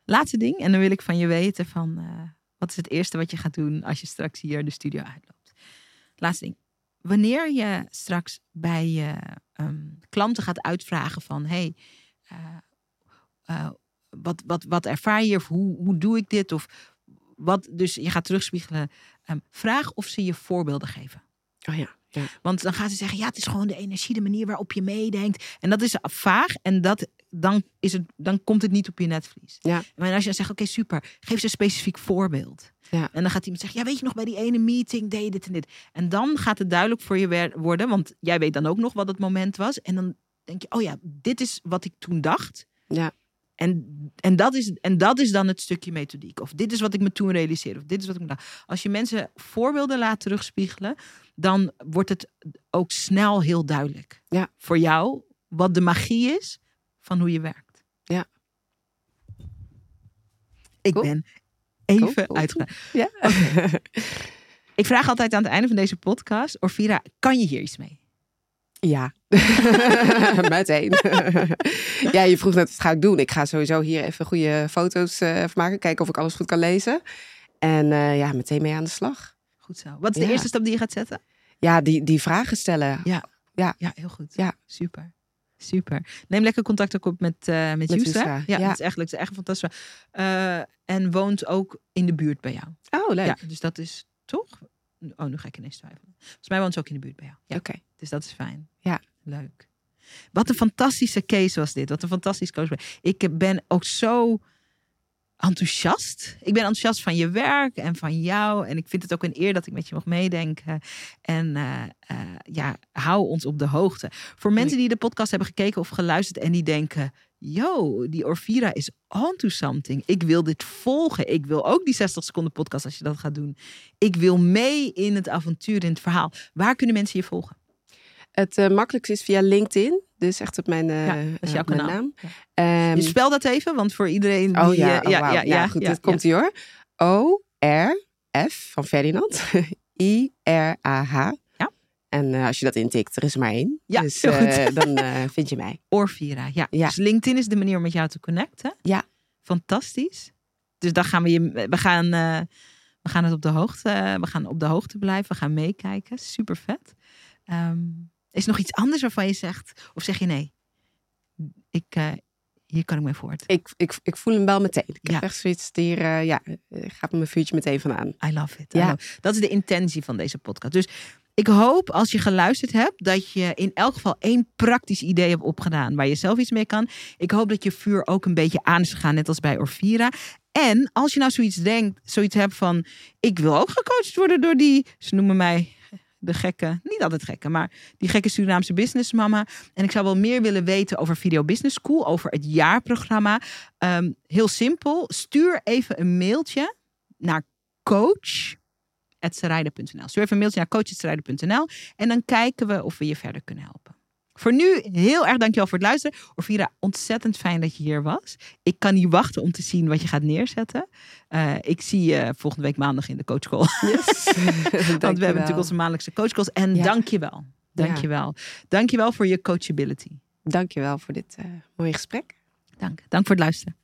Laatste ding. En dan wil ik van je weten van... eh, wat is het eerste wat je gaat doen als je straks hier de studio uitloopt? Laatste ding. Wanneer je straks bij je ehm, klanten gaat uitvragen van... Hey, eh, eh, wat, wat, wat ervaar je? Of hoe, hoe doe ik dit? Of wat, dus je gaat terugspiegelen. Ehm, vraag of ze je voorbeelden geven. Oh ja. ja. Want dan gaan ze zeggen, ja, het is gewoon de energie, de manier waarop je meedenkt. En dat is vaag en dat, dan, is het, dan komt het niet op je netvlies. Ja. Maar als je dan zegt, oké, super, geef ze een specifiek voorbeeld. Ja. En dan gaat iemand zeggen, ja, weet je nog, bij die ene meeting deed je dit en dit. En dan gaat het duidelijk voor je worden, want jij weet dan ook nog wat het moment was. En dan denk je, oh ja, dit is wat ik toen dacht. Ja. En, en, dat is, en dat is dan het stukje methodiek. Of dit is wat ik me toen realiseerde. Of dit is wat ik me. Als je mensen voorbeelden laat terugspiegelen, dan wordt het ook snel heel duidelijk. Ja. Voor jou wat de magie is van hoe je werkt. Ja. Ik Cool. ben even Cool. Ja. Ik vraag altijd aan het einde van deze podcast, Orvira, kan je hier iets mee? Ja, meteen. ja, je vroeg net wat ga ik doen. Ik ga sowieso hier even goede foto's van maken. Kijken of ik alles goed kan lezen. En eh, ja, meteen mee aan de slag. Goed zo. Wat is de Ja. eerste stap die je gaat zetten? Ja, die, die vragen stellen. Ja. Ja. Ja, heel goed. Ja. Super. Super. Neem lekker contact ook op met, eh met, Met Ja, ja. dat is echt leuk. Dat is echt fantastisch. Eh, en woont ook in de buurt bij jou. Oh, leuk. Ja, dus dat is toch? Oh, nu ga ik ineens twijfelen. Volgens mij woont ze ook in de buurt bij jou. Ja, Oké. dus dat is fijn. Ja. Leuk. Wat een fantastische case was dit. Wat een fantastisch coach. Ik ben ook zo enthousiast. Ik ben enthousiast van je werk en van jou. En ik vind het ook een eer dat ik met je mag meedenken. En eh, eh, ja, hou ons op de hoogte. Voor mensen die de podcast hebben gekeken of geluisterd en die denken... Yo, die Orvira is on to something. Ik wil dit volgen. Ik wil ook die 60 seconden podcast als je dat gaat doen. Ik wil mee in het avontuur, in het verhaal. Waar kunnen mensen je volgen? Het eh, makkelijkste is via LinkedIn. Dus echt op mijn, eh, Ja, dat is eh, jouw kanaal. naam. Ja. Ehm, Je spel dat even, want voor iedereen die... oh ja, eh, oh, wauw. ja, goed. dit komt hier hoor. O-R-F van Ferdinand. I-R-A-H. En eh, als je dat intikt, er is er maar één. Ja, dus eh, dan eh, vind je mij. Orvira, ja. Ja. Dus LinkedIn is de manier om met jou te connecten. Ja. Fantastisch. Dus daar gaan we je... We gaan, we gaan het op de hoogte... We gaan op de hoogte blijven. We gaan meekijken. Super vet. Ehm, is er nog iets anders waarvan je zegt... Of zeg je nee? Ik, hier kan ik mee voort. Ik, ik, ik voel hem wel meteen. Ik Ja. heb echt zoiets hier, eh, ja, gaat mijn vuurtje meteen van aan. I love it. I Ja. love it. Dat is de intentie van deze podcast. Dus ik hoop als je geluisterd hebt dat je in elk geval één praktisch idee hebt opgedaan waar je zelf iets mee kan. Ik hoop dat je vuur ook een beetje aan is gegaan, net als bij Orvira. En als je nou zoiets denkt, zoiets hebt van ik wil ook gecoacht worden door die, ze noemen mij de gekke, niet altijd gekke, maar die gekke Surinaamse businessmama. En ik zou wel meer willen weten over Video Business School, over het jaarprogramma. Ehm, heel simpel, stuur even een mailtje naar coach.serijden.nl. Stuur even een mailtje naar coach.serijden.nl en dan kijken we of we je verder kunnen helpen. Voor nu heel erg dankjewel voor het luisteren. Orvira, ontzettend fijn dat je hier was. Ik kan niet wachten om te zien wat je gaat neerzetten. Eh, ik zie je volgende week maandag in de coachcall. Yes. Want we hebben natuurlijk onze maandelijkse coachcalls. En Ja. dankjewel. Dankjewel. Dankjewel voor je coachability. Dankjewel voor dit eh, mooie gesprek. Dank. Dank voor het luisteren.